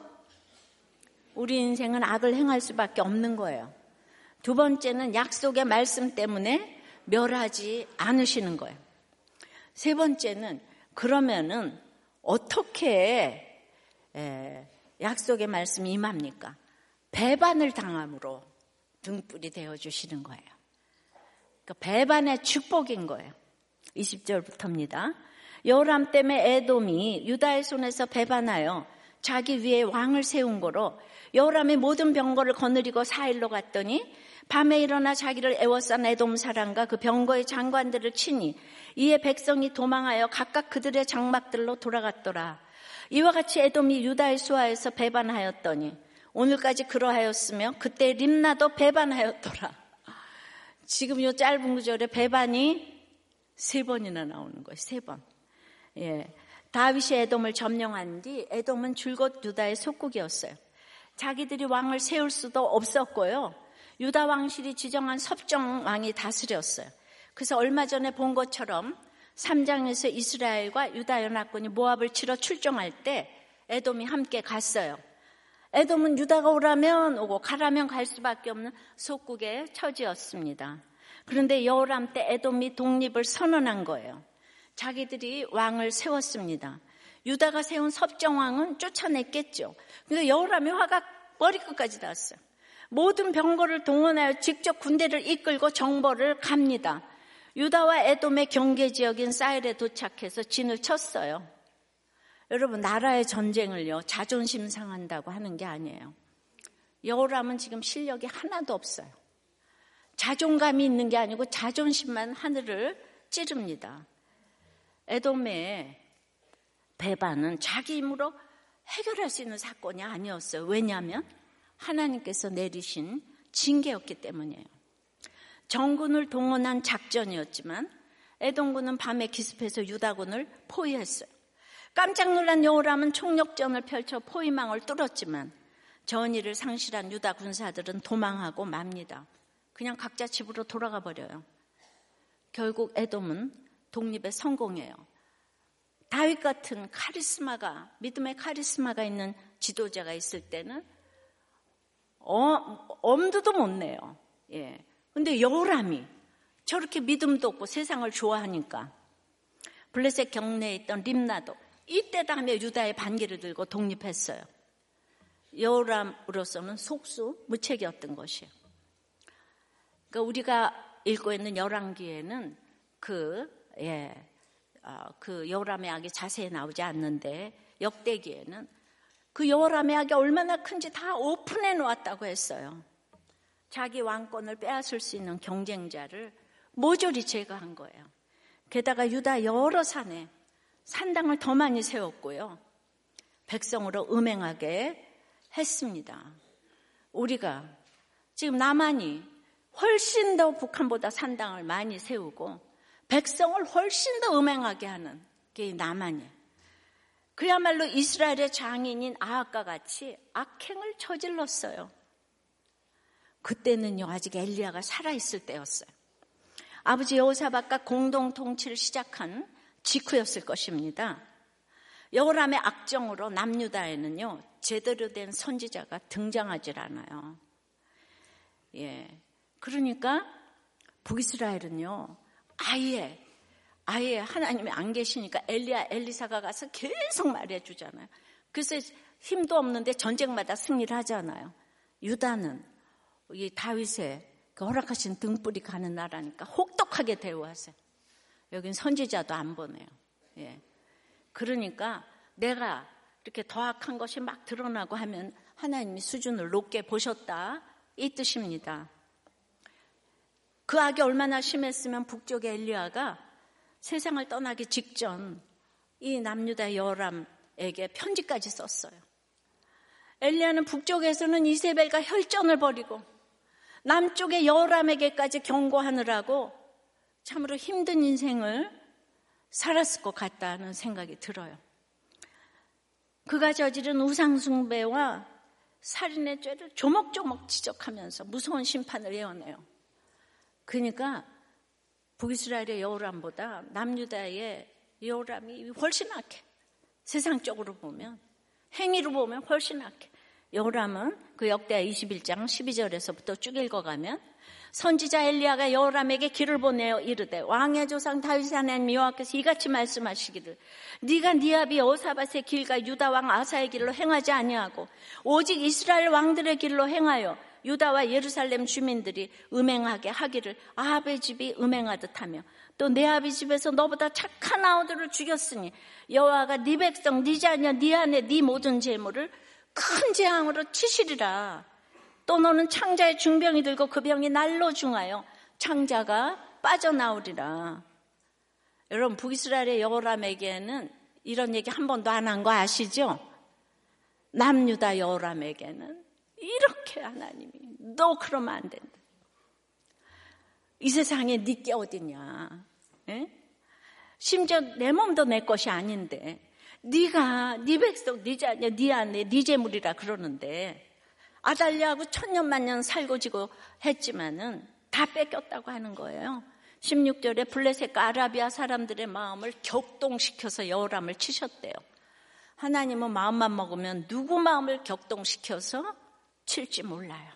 우리 인생은 악을 행할 수밖에 없는 거예요. 두 번째는 약속의 말씀 때문에 멸하지 않으시는 거예요. 세 번째는 그러면은 어떻게 약속의 말씀이 임합니까? 배반을 당함으로 등불이 되어 주시는 거예요. 그러니까 배반의 축복인 거예요. 20절부터입니다. 여호람 때문에 에돔이 유다의 손에서 배반하여 자기 위에 왕을 세운 거로 여호람이 모든 병거를 거느리고 사일로 갔더니 밤에 일어나 자기를 애워싼 에돔 사람과 그 병거의 장관들을 치니 이에 백성이 도망하여 각각 그들의 장막들로 돌아갔더라. 이와 같이 에돔이 유다의 수하에서 배반하였더니 오늘까지 그러하였으며 그때 림나도 배반하였더라. 지금 이 짧은 구절에 배반이 세 번이나 나오는 거예요. 세 번. 예. 다윗이 에돔을 점령한 뒤 에돔은 줄곧 유다의 속국이었어요. 자기들이 왕을 세울 수도 없었고요. 유다 왕실이 지정한 섭정 왕이 다스렸어요. 그래서 얼마 전에 본 것처럼 3장에서 이스라엘과 유다 연합군이 모압을 치러 출정할 때 에돔이 함께 갔어요. 에돔은 유다가 오라면 오고 가라면 갈 수밖에 없는 속국의 처지였습니다. 그런데 여호람 때 에돔이 독립을 선언한 거예요. 자기들이 왕을 세웠습니다. 유다가 세운 섭정왕은 쫓아냈겠죠. 근데 여호람이 화가 머리끝까지 닿았어요. 모든 병거를 동원하여 직접 군대를 이끌고 정보를 갑니다. 유다와 에돔의 경계 지역인 사일에 도착해서 진을 쳤어요. 여러분 나라의 전쟁을요 자존심 상한다고 하는 게 아니에요. 여호람은 지금 실력이 하나도 없어요. 자존감이 있는 게 아니고 자존심만 하늘을 찌릅니다. 에돔의 배반은 자기 힘으로 해결할 수 있는 사건이 아니었어요. 왜냐하면 하나님께서 내리신 징계였기 때문이에요. 정군을 동원한 작전이었지만 에돔군은 밤에 기습해서 유다군을 포위했어요. 깜짝 놀란 여호람은 총력전을 펼쳐 포위망을 뚫었지만 전의를 상실한 유다 군사들은 도망하고 맙니다. 그냥 각자 집으로 돌아가 버려요. 결국 에돔은 독립에 성공해요. 다윗 같은 카리스마가 믿음의 카리스마가 있는 지도자가 있을 때는 어, 엄두도 못 내요. 예. 근데 여호람이 저렇게 믿음도 없고 세상을 좋아하니까 블레셋 경내에 있던 림나도 이때다 하며 유다의 반기를 들고 독립했어요. 여호람으로서는 속수 무책이었던 것이에요. 그러니까 우리가 읽고 있는 열왕기에는 그, 예, 어, 그 여호람의 악이 자세히 나오지 않는데 역대기에는 그 여호람의 악이 얼마나 큰지 다 오픈해 놓았다고 했어요. 자기 왕권을 빼앗을 수 있는 경쟁자를 모조리 제거한 거예요. 게다가 유다 여러 산에 산당을 더 많이 세웠고요. 백성으로 음행하게 했습니다. 우리가 지금 남한이 훨씬 더 북한보다 산당을 많이 세우고 백성을 훨씬 더 음행하게 하는 게 남한이에요. 그야말로 이스라엘의 장인인 아합과 같이 악행을 저질렀어요. 그때는요, 아직 엘리야가 살아 있을 때였어요. 아버지 여호사박과 공동 통치를 시작한 직후였을 것입니다. 여호람의 악정으로 남유다에는요, 제대로 된 선지자가 등장하질 않아요. 예. 그러니까 북이스라엘은요, 아예, 아예 하나님이 안 계시니까 엘리야, 엘리사가 가서 계속 말해 주잖아요. 그래서 힘도 없는데 전쟁마다 승리를 하잖아요. 유다는 이 다윗의 그 허락하신 등불이 가는 나라니까 혹독하게 대우하세요. 여긴 선지자도 안 보내요. 예. 그러니까 내가 이렇게 더 악한 것이 막 드러나고 하면 하나님이 수준을 높게 보셨다. 이 뜻입니다. 그 악이 얼마나 심했으면 북쪽의 엘리야가 세상을 떠나기 직전 이 남유다 여람에게 편지까지 썼어요. 엘리야는 북쪽에서는 이세벨과 혈전을 벌이고 남쪽의 여람에게까지 경고하느라고 참으로 힘든 인생을 살았을 것 같다는 생각이 들어요. 그가 저지른 우상숭배와 살인의 죄를 조목조목 지적하면서 무서운 심판을 예언해요. 그러니까 북이스라엘의 여호람보다 남유다의 여호람이 훨씬 악해. 세상적으로 보면 행위로 보면 훨씬 악해. 여호람은 그 역대 21장 12절에서부터 쭉 읽어가면 선지자 엘리야가 여호람에게 길을 보내어 이르되 왕의 조상 다윗의 하나님 여호와께서 이같이 말씀하시기를 네가 네 아비 여호사밧의 길과 유다 왕 아사의 길로 행하지 아니하고 오직 이스라엘 왕들의 길로 행하여 유다와 예루살렘 주민들이 음행하게 하기를 아합의 집이 음행하듯 하며 또 내 아비 집에서 너보다 착한 아우들을 죽였으니 여호와가 네 백성 네 자녀 네 아내 네 모든 재물을 큰 재앙으로 치시리라 또 너는 창자의 중병이 들고 그 병이 날로 중하여 창자가 빠져나오리라 여러분 북이스라엘의 여호람에게는 이런 얘기 한 번도 안 한 거 아시죠? 남유다 여호람에게는 이렇게 하나님이 너 그러면 안 된다. 이 세상에 네게 어디냐? 에? 심지어 내 몸도 내 것이 아닌데 네가 네 백성, 네 자녀, 네 아내, 네 재물이라 그러는데 아달리하고 천년만년 살고 지고 했지만은 다 뺏겼다고 하는 거예요. 16절에 블레셋과 아라비아 사람들의 마음을 격동시켜서 여호람을 치셨대요. 하나님은 마음만 먹으면 누구 마음을 격동시켜서 칠지 몰라요.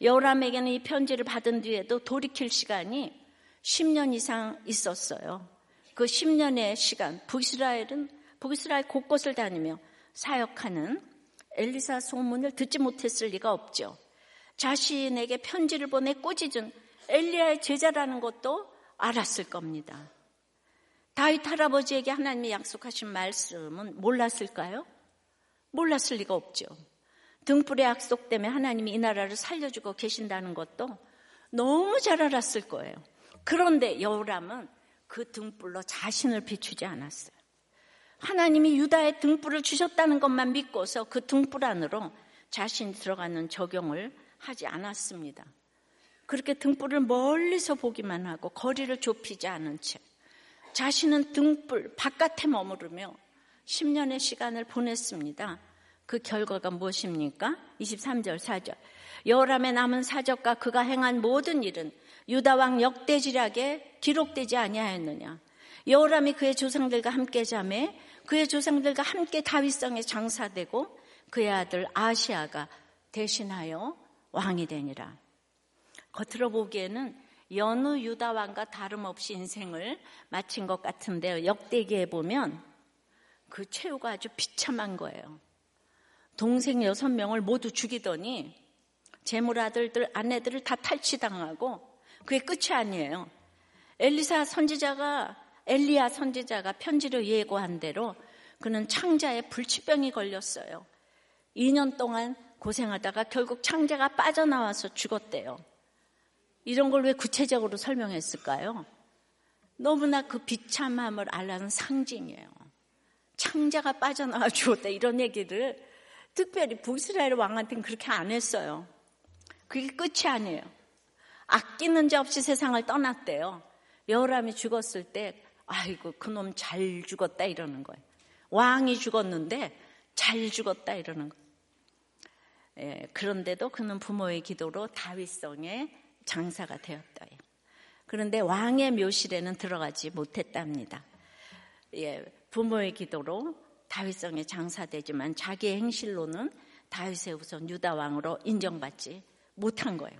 여호람에게는 이 편지를 받은 뒤에도 돌이킬 시간이 10년 이상 있었어요. 그 10년의 시간, 북이스라엘은 북이스라엘 곳곳을 다니며 사역하는 엘리사 소문을 듣지 못했을 리가 없죠. 자신에게 편지를 보내 꾸짖은 엘리야의 제자라는 것도 알았을 겁니다. 다윗 할아버지에게 하나님이 약속하신 말씀은 몰랐을까요? 몰랐을 리가 없죠. 등불의 약속 때문에 하나님이 이 나라를 살려주고 계신다는 것도 너무 잘 알았을 거예요. 그런데 여우람은 그 등불로 자신을 비추지 않았어요. 하나님이 유다의 등불을 주셨다는 것만 믿고서 그 등불 안으로 자신이 들어가는 적용을 하지 않았습니다. 그렇게 등불을 멀리서 보기만 하고 거리를 좁히지 않은 채 자신은 등불 바깥에 머무르며 10년의 시간을 보냈습니다. 그 결과가 무엇입니까? 23절 4절. 여호람의 남은 사적과 그가 행한 모든 일은 유다 왕 역대지략에 기록되지 아니하였느냐. 여호람이 그의 조상들과 함께 잠에 그의 조상들과 함께 다윗성에 장사되고 그의 아들 아시아가 대신하여 왕이 되니라. 겉으로 보기에는 여느 유다 왕과 다름없이 인생을 마친 것 같은데요. 역대기에 보면 그 최후가 아주 비참한 거예요. 동생 여섯 명을 모두 죽이더니 재물 아들들 아내들을 다 탈취당하고 그게 끝이 아니에요. 엘리사 선지자가 엘리야 선지자가 편지로 예고한 대로 그는 창자에 불치병이 걸렸어요. 2년 동안 고생하다가 결국 창자가 빠져나와서 죽었대요. 이런 걸 왜 구체적으로 설명했을까요? 너무나 그 비참함을 알라는 상징이에요. 창자가 빠져나와 죽었다 이런 얘기를 특별히 북이스라엘 왕한테는 그렇게 안 했어요. 그게 끝이 아니에요. 아끼는 자 없이 세상을 떠났대요. 여호람이 죽었을 때 아이고 그놈 잘 죽었다 이러는 거예요. 왕이 죽었는데 잘 죽었다 이러는 거예요. 예, 그런데도 그는 부모의 기도로 다윗성에 장사가 되었다요. 그런데 왕의 묘실에는 들어가지 못했답니다. 예, 부모의 기도로 다윗성에 장사되지만 자기의 행실로는 다윗의 우선 유다 왕으로 인정받지 못한 거예요.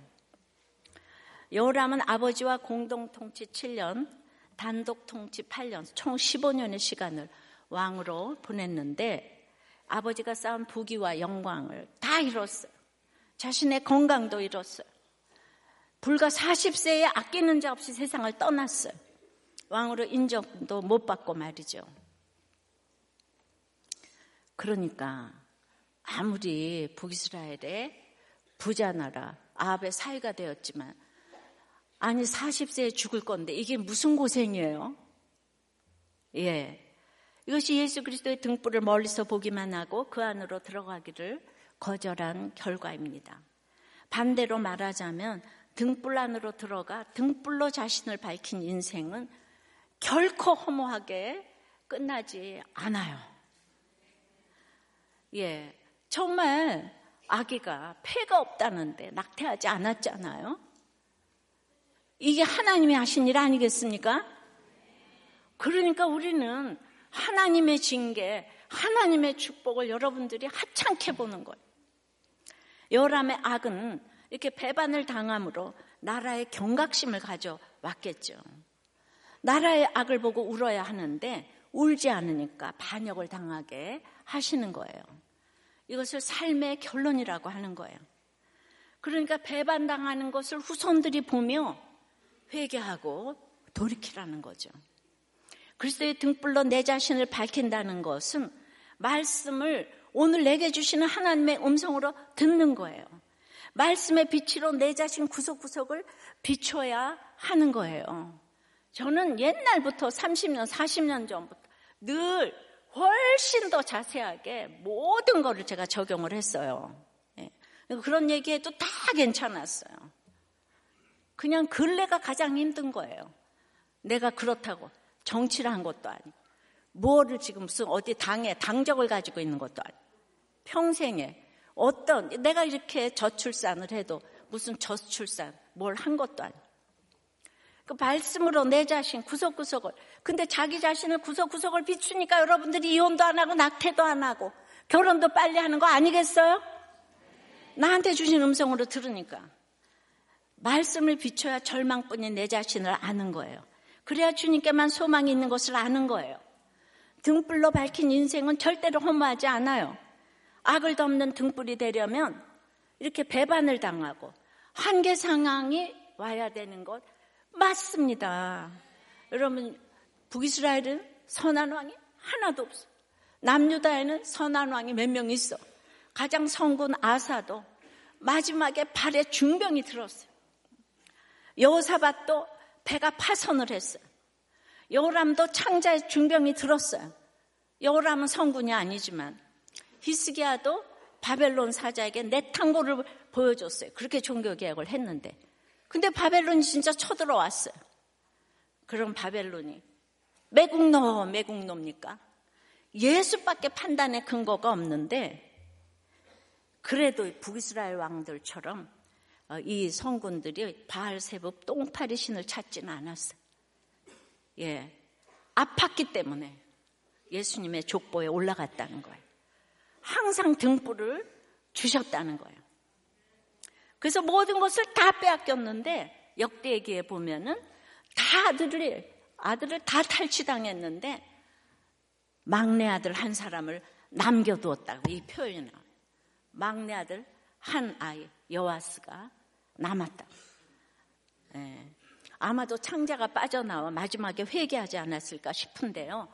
여호람은 아버지와 공동 통치 7년, 단독 통치 8년, 총 15년의 시간을 왕으로 보냈는데 아버지가 쌓은 부귀와 영광을 다 잃었어요. 자신의 건강도 잃었어요. 불과 40세에 아끼는 자 없이 세상을 떠났어요. 왕으로 인정도 못 받고 말이죠. 그러니까 아무리 북이스라엘의 부자 나라 아합의 사이가 되었지만 아니 40세에 죽을 건데 이게 무슨 고생이에요? 예. 이것이 예수 그리스도의 등불을 멀리서 보기만 하고 그 안으로 들어가기를 거절한 결과입니다. 반대로 말하자면 등불 안으로 들어가 등불로 자신을 밝힌 인생은 결코 허무하게 끝나지 않아요. 예, 정말 아기가 폐가 없다는데 낙태하지 않았잖아요. 이게 하나님이 하신 일 아니겠습니까? 그러니까 우리는 하나님의 징계, 하나님의 축복을 여러분들이 하찮게 보는 거예요. 여람의 악은 이렇게 배반을 당함으로 나라의 경각심을 가져왔겠죠. 나라의 악을 보고 울어야 하는데 울지 않으니까 반역을 당하게 하시는 거예요. 이것을 삶의 결론이라고 하는 거예요. 그러니까 배반당하는 것을 후손들이 보며 회개하고 돌이키라는 거죠. 그리스도의 등불로 내 자신을 밝힌다는 것은 말씀을 오늘 내게 주시는 하나님의 음성으로 듣는 거예요. 말씀의 빛으로 내 자신 구석구석을 비춰야 하는 거예요. 저는 옛날부터 30년, 40년 전부터 늘 훨씬 더 자세하게 모든 거를 제가 적용을 했어요. 예. 그런 얘기해도 다 괜찮았어요. 그냥 근래가 가장 힘든 거예요. 내가 그렇다고 정치를 한 것도 아니고, 뭐를 지금 무슨 어디 당에 당적을 가지고 있는 것도 아니고, 평생에 어떤, 내가 이렇게 저출산을 해도 무슨 저출산, 뭘 한 것도 아니고, 그 말씀으로 내 자신 구석구석을 근데 자기 자신을 구석구석을 비추니까 여러분들이 이혼도 안 하고 낙태도 안 하고 결혼도 빨리 하는 거 아니겠어요? 나한테 주신 음성으로 들으니까 말씀을 비춰야 절망뿐인 내 자신을 아는 거예요. 그래야 주님께만 소망이 있는 것을 아는 거예요. 등불로 밝힌 인생은 절대로 허무하지 않아요. 악을 덮는 등불이 되려면 이렇게 배반을 당하고 한계 상황이 와야 되는 것 맞습니다. 여러분, 북이스라엘은 선한 왕이 하나도 없어. 남유다에는 선한 왕이 몇 명 있어. 가장 성군 아사도 마지막에 발에 중병이 들었어요. 여호사밧도 배가 파선을 했어요. 여호람도 창자에 중병이 들었어요. 여호람은 성군이 아니지만 히스기야도 바벨론 사자에게 내 탕고를 보여줬어요. 그렇게 종교 개혁을 했는데 근데 바벨론이 진짜 쳐들어왔어요. 그럼 바벨론이 매국노, 매국노입니까? 예수밖에 판단의 근거가 없는데 그래도 북이스라엘 왕들처럼 어, 이 성군들이 바알세법 똥파리 신을 찾지는 않았어요. 예. 아팠기 때문에 예수님의 족보에 올라갔다는 거예요. 항상 등불을 주셨다는 거예요. 그래서 모든 것을 다 빼앗겼는데 역대기에 보면은 다 아들이 아들을 다 탈취당했는데 막내 아들 한 사람을 남겨두었다고 이 표현이 나와요. 막내 아들 한 아이 여와스가 남았다. 예. 아마도 창자가 빠져나와 마지막에 회개하지 않았을까 싶은데요.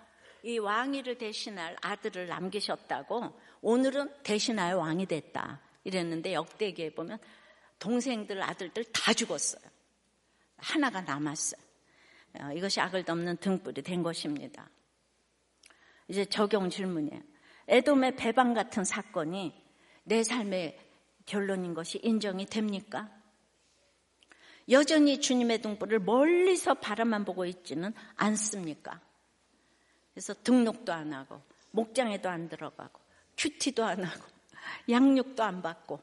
이 왕위를 대신할 아들을 남기셨다고 오늘은 대신할 왕이 됐다. 이랬는데 역대기에 보면 동생들, 아들들 다 죽었어요. 하나가 남았어요. 어, 이것이 악을 덮는 등불이 된 것입니다. 이제 적용 질문이에요. 에돔의 배방 같은 사건이 내 삶의 결론인 것이 인정이 됩니까? 여전히 주님의 등불을 멀리서 바라만 보고 있지는 않습니까? 그래서 등록도 안 하고, 목장에도 안 들어가고, 큐티도 안 하고, 양육도 안 받고,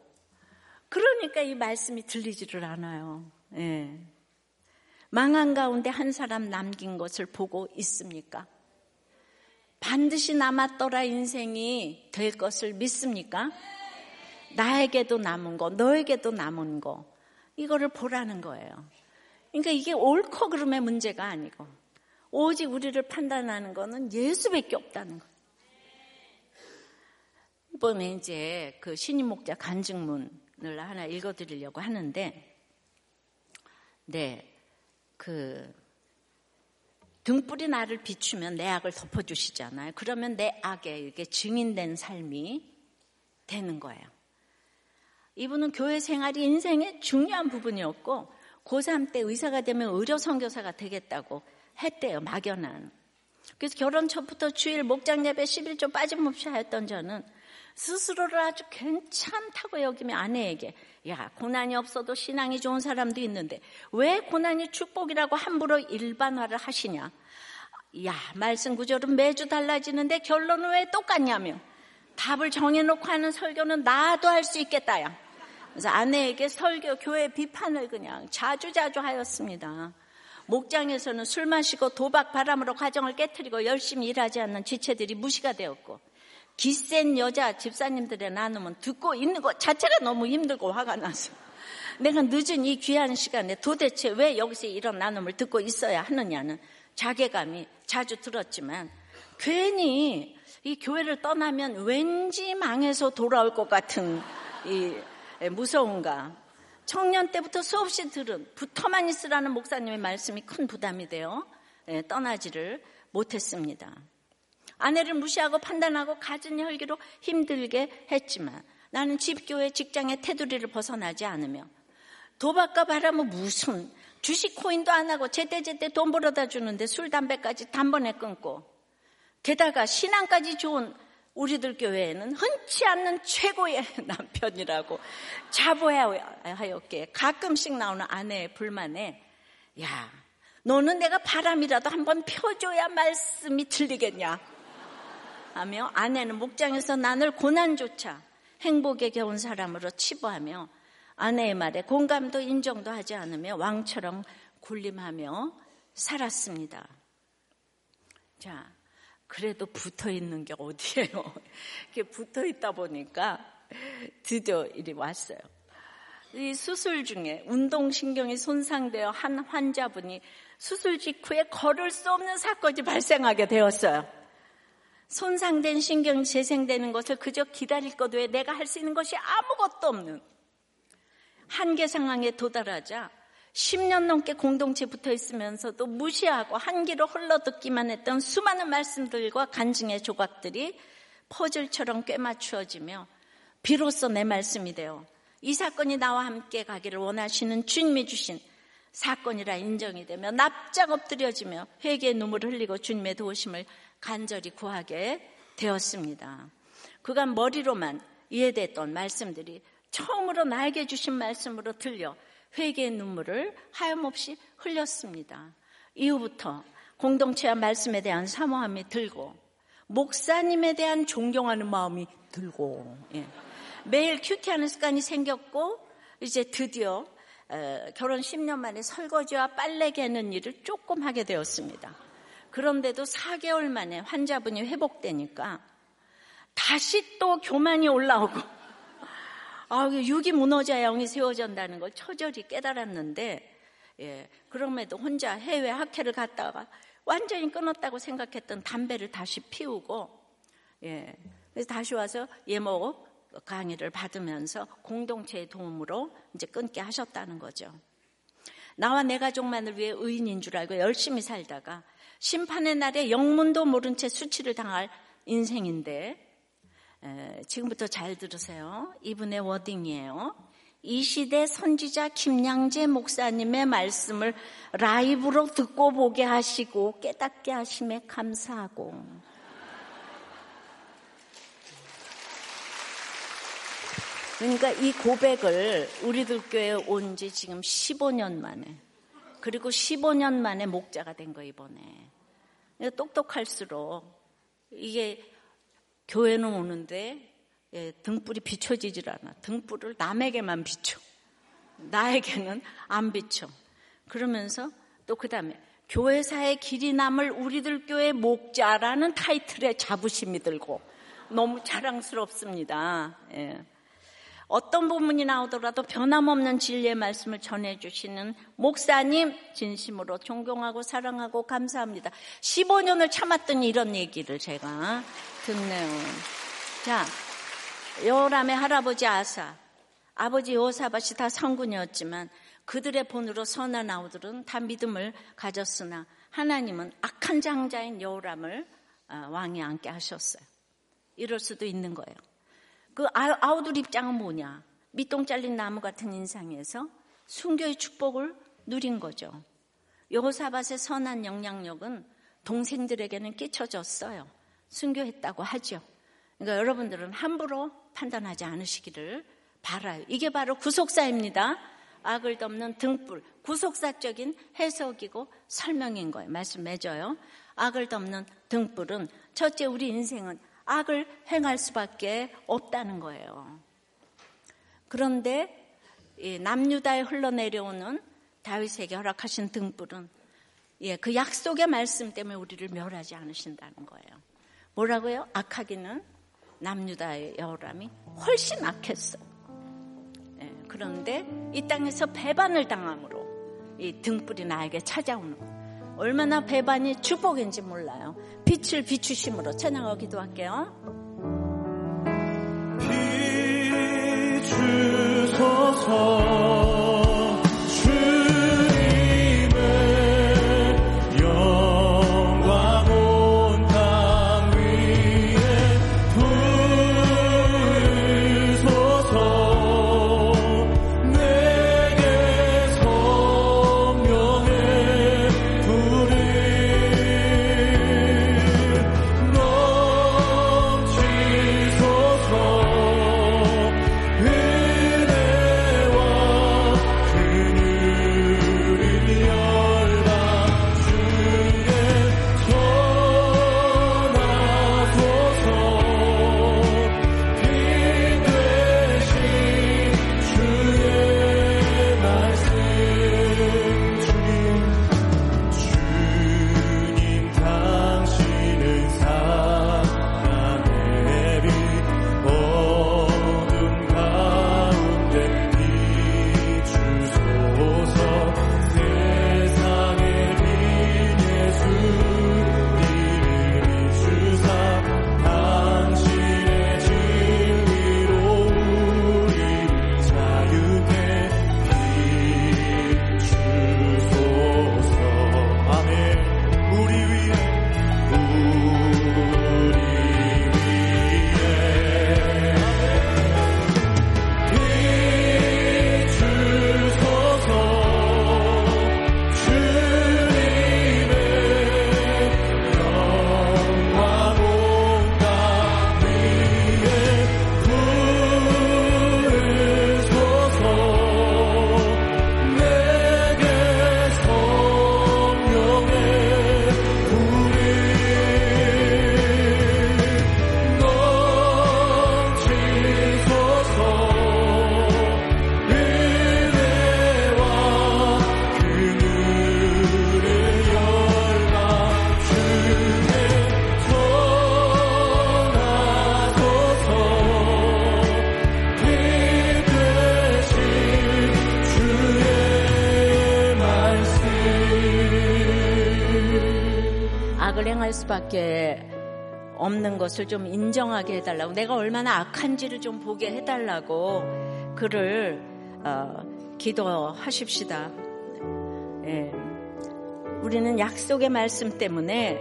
그러니까 이 말씀이 들리지를 않아요. 예. 망한 가운데 한 사람 남긴 것을 보고 있습니까? 반드시 남았더라 인생이 될 것을 믿습니까? 나에게도 남은 거, 너에게도 남은 거, 이거를 보라는 거예요. 그러니까 이게 옳고 그름의 문제가 아니고, 오직 우리를 판단하는 거는 예수밖에 없다는 거. 이번에 이제 그 신임 목자 간증문 을 하나 읽어드리려고 하는데, 네, 그, 등불이 나를 비추면 내 악을 덮어주시잖아요. 그러면 내 악에 이렇게 증인된 삶이 되는 거예요. 이분은 교회 생활이 인생의 중요한 부분이었고, 고3 때 의사가 되면 의료 선교사가 되겠다고 했대요, 막연한. 그래서 결혼 전부터 주일 목장 예배 11조 빠짐없이 하였던 저는 스스로를 아주 괜찮다고 여기며 아내에게 야 고난이 없어도 신앙이 좋은 사람도 있는데 왜 고난이 축복이라고 함부로 일반화를 하시냐? 야 말씀 구절은 매주 달라지는데 결론은 왜 똑같냐며. 답을 정해놓고 하는 설교는 나도 할 수 있겠다야. 그래서 아내에게 설교 교회 비판을 그냥 자주자주 하였습니다. 목장에서는 술 마시고 도박 바람으로 가정을 깨뜨리고 열심히 일하지 않는 지체들이 무시가 되었고 기센 여자 집사님들의 나눔은 듣고 있는 것 자체가 너무 힘들고 화가 나서 내가 늦은 이 귀한 시간에 도대체 왜 여기서 이런 나눔을 듣고 있어야 하느냐는 자괴감이 자주 들었지만 괜히 이 교회를 떠나면 왠지 망해서 돌아올 것 같은 이 무서움과 청년 때부터 수없이 들은 붙어만 있으라는 목사님의 말씀이 큰 부담이 되어 예, 떠나지를 못했습니다. 아내를 무시하고 판단하고 갖은 혈기로 힘들게 했지만 나는 집교회 직장의 테두리를 벗어나지 않으며 도박과 바람은 무슨 주식 코인도 안 하고 제때제때 돈 벌어다 주는데 술, 담배까지 단번에 끊고 게다가 신앙까지 좋은 우리들 교회에는 흔치 않는 최고의 남편이라고 자부하였기에 가끔씩 나오는 아내의 불만에 야 너는 내가 바람이라도 한번 펴줘야 말씀이 들리겠냐 하며 아내는 목장에서 나눌 고난조차 행복에 겨운 사람으로 치부하며 아내의 말에 공감도 인정도 하지 않으며 왕처럼 군림하며 살았습니다. 자, 그래도 붙어 있는 게 어디예요? 이렇게 붙어 있다 보니까 드디어 일이 왔어요. 이 수술 중에 운동신경이 손상되어 한 환자분이 수술 직후에 걸을 수 없는 사건이 발생하게 되었어요. 손상된 신경이 재생되는 것을 그저 기다릴 것 외에 내가 할 수 있는 것이 아무것도 없는. 한계 상황에 도달하자 10년 넘게 공동체 붙어 있으면서도 무시하고 한기로 흘러듣기만 했던 수많은 말씀들과 간증의 조각들이 퍼즐처럼 꿰맞추어지며 비로소 내 말씀이 되어 이 사건이 나와 함께 가기를 원하시는 주님이 주신 사건이라 인정이 되며 납작 엎드려지며 회개의 눈물을 흘리고 주님의 도우심을 간절히 구하게 되었습니다. 그간 머리로만 이해됐던 말씀들이 처음으로 나에게 주신 말씀으로 들려 회개의 눈물을 하염없이 흘렸습니다. 이후부터 공동체와 말씀에 대한 사모함이 들고 목사님에 대한 존경하는 마음이 들고 예. 매일 큐티하는 습관이 생겼고 이제 드디어 어, 결혼 10년 만에 설거지와 빨래 개는 일을 조금 하게 되었습니다. 그런데도 4개월 만에 환자분이 회복되니까 다시 또 교만이 올라오고 아, 육이 무너져야 영이 세워진다는 걸 처절히 깨달았는데 예, 그럼에도 혼자 해외 학회를 갔다가 완전히 끊었다고 생각했던 담배를 다시 피우고 예, 그래서 다시 와서 예목 강의를 받으면서 공동체의 도움으로 이제 끊게 하셨다는 거죠. 나와 내 가족만을 위해 의인인 줄 알고 열심히 살다가 심판의 날에 영문도 모른 채 수치를 당할 인생인데 에, 지금부터 잘 들으세요. 이분의 워딩이에요. 이 시대 선지자 김양재 목사님의 말씀을 라이브로 듣고 보게 하시고 깨닫게 하심에 감사하고 그러니까 이 고백을 우리들 교회에 온 지 지금 15년 만에 그리고 15년 만에 목자가 된 거 이번에 똑똑할수록 이게 교회는 오는데 예, 등불이 비춰지질 않아. 등불을 남에게만 비춰. 나에게는 안 비춰. 그러면서 또 그 다음에 교회사의 길이 남을 우리들 교회 목자라는 타이틀에 자부심이 들고 너무 자랑스럽습니다. 예. 어떤 부분이 나오더라도 변함없는 진리의 말씀을 전해주시는 목사님 진심으로 존경하고 사랑하고 감사합니다. 15년을 참았더니 이런 얘기를 제가 듣네요. 자, 여호람의 할아버지 아사, 아버지 요사밭이 다 성군이었지만 그들의 본으로 선한 아우들은 다 믿음을 가졌으나 하나님은 악한 장자인 여호람을 아, 왕이 앉게 하셨어요. 이럴 수도 있는 거예요. 그 아우들 입장은 뭐냐? 밑동 잘린 나무 같은 인상에서 순교의 축복을 누린 거죠. 여호사밧의 선한 영향력은 동생들에게는 끼쳐졌어요. 순교했다고 하죠. 그러니까 여러분들은 함부로 판단하지 않으시기를 바라요. 이게 바로 구속사입니다. 악을 덮는 등불, 구속사적인 해석이고 설명인 거예요. 말씀 맺어요. 악을 덮는 등불은 첫째 우리 인생은 악을 행할 수밖에 없다는 거예요. 그런데 남유다에 흘러내려오는 다윗에게 허락하신 등불은 예, 그 약속의 말씀 때문에 우리를 멸하지 않으신다는 거예요. 뭐라고요? 악하기는 남유다의 여호람이 훨씬 악했어. 예, 그런데 이 땅에서 배반을 당함으로 이 등불이 나에게 찾아오는 거. 얼마나 배반이 축복인지 몰라요. 빛을 비추심으로 찬양하고 기도할게요. 비추소서 수밖에 없는 것을 좀 인정하게 해달라고 내가 얼마나 악한지를 좀 보게 해달라고 그를 어, 기도하십시다. 예. 우리는 약속의 말씀 때문에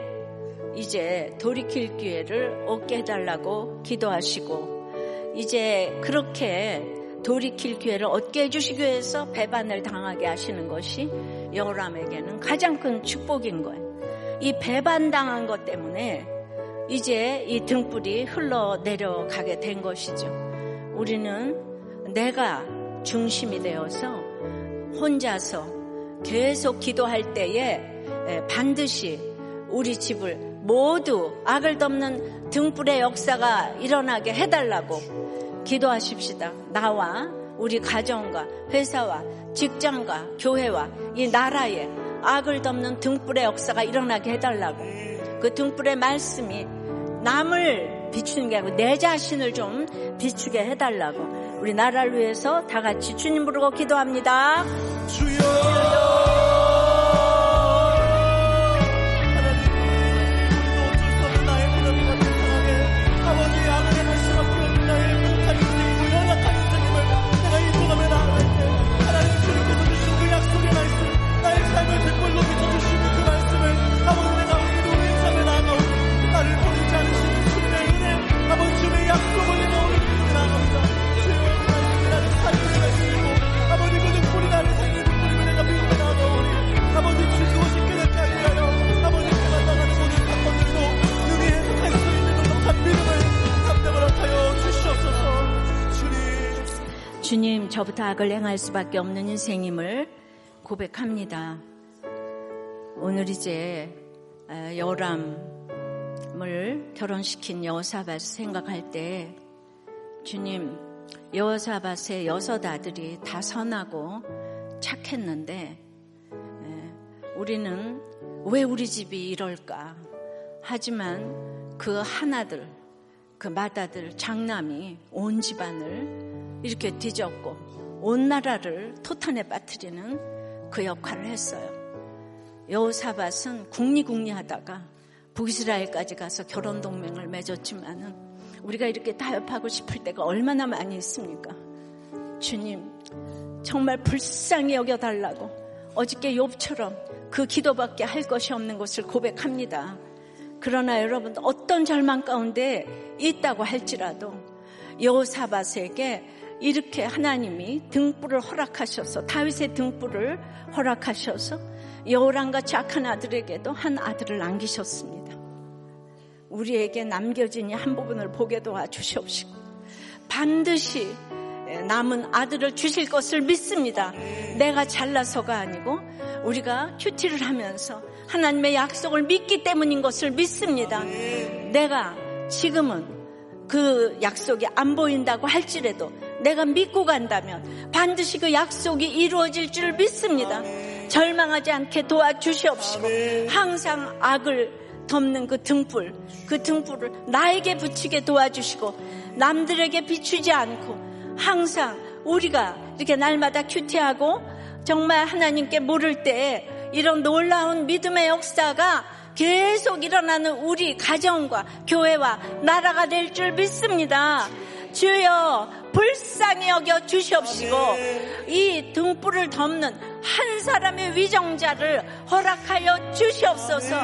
이제 돌이킬 기회를 얻게 해달라고 기도하시고 이제 그렇게 돌이킬 기회를 얻게 해주시기 위해서 배반을 당하게 하시는 것이 여호람에게는 가장 큰 축복인 거예요. 이 배반당한 것 때문에 이제 이 등불이 흘러 내려가게 된 것이죠. 우리는 내가 중심이 되어서 혼자서 계속 기도할 때에 반드시 우리 집을 모두 악을 덮는 등불의 역사가 일어나게 해달라고 기도하십시다. 나와 우리 가정과 회사와 직장과 교회와 이 나라에 악을 덮는 등불의 역사가 일어나게 해달라고 그 등불의 말씀이 남을 비추는 게 아니고 내 자신을 좀 비추게 해달라고 우리 나라를 위해서 다 같이 주님 부르고 기도합니다. 주여. 주님, 저부터 악을 행할 수밖에 없는 인생임을 고백합니다. 오늘 이제 여람을 결혼시킨 여사밭 생각할 때 주님, 여사밭의 여섯 아들이 다 선하고 착했는데 우리는 왜 우리 집이 이럴까? 하지만 그 하나들, 그 맏아들 장남이 온 집안을 이렇게 뒤졌고 온 나라를 토탄에 빠뜨리는 그 역할을 했어요. 여호사밧은 국리국리하다가 북이스라엘까지 가서 결혼 동맹을 맺었지만은 우리가 이렇게 타협하고 싶을 때가 얼마나 많이 있습니까? 주님 정말 불쌍히 여겨달라고 어저께 욥처럼 그 기도밖에 할 것이 없는 것을 고백합니다. 그러나 여러분 어떤 절망 가운데 있다고 할지라도 여호사밧에게 이렇게 하나님이 등불을 허락하셔서 다윗의 등불을 허락하셔서 여호랑과 착한 아들에게도 한 아들을 남기셨습니다. 우리에게 남겨진 이 한 부분을 보게 도와 주시옵시고 반드시 남은 아들을 주실 것을 믿습니다. 내가 잘나서가 아니고 우리가 큐티를 하면서 하나님의 약속을 믿기 때문인 것을 믿습니다. 내가 지금은 그 약속이 안 보인다고 할지라도 내가 믿고 간다면 반드시 그 약속이 이루어질 줄 믿습니다. 절망하지 않게 도와주시옵시고 항상 악을 덮는 그 등불, 그 등불을 나에게 붙이게 도와주시고 남들에게 비추지 않고 항상 우리가 이렇게 날마다 큐티하고 정말 하나님께 물을 때 이런 놀라운 믿음의 역사가 계속 일어나는 우리 가정과 교회와 나라가 될 줄 믿습니다. 주여 불쌍히 여겨 주시옵시고 이 등불을 덮는 한 사람의 위정자를 허락하여 주시옵소서.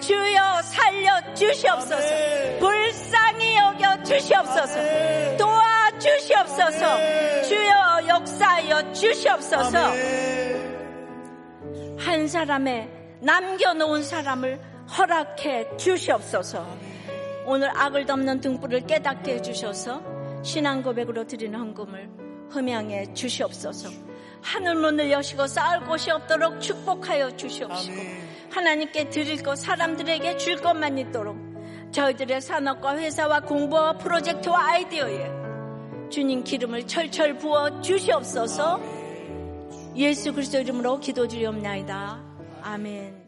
주여 살려 주시옵소서. 불쌍히 여겨 주시옵소서. 도와 주시옵소서. 주여 역사하여 주시옵소서. 한 사람의 남겨놓은 사람을 허락해 주시옵소서. 오늘 악을 덮는 등불을 깨닫게 해주셔서 신앙 고백으로 드리는 헌금을 흠양해 주시옵소서 하늘 문을 여시고 쌓을 곳이 없도록 축복하여 주시옵시고 하나님께 드릴 것 사람들에게 줄 것만 있도록 저희들의 산업과 회사와 공부와 프로젝트와 아이디어에 주님 기름을 철철 부어 주시옵소서 예수 그리스도 이름으로 기도드리옵나이다. 아멘.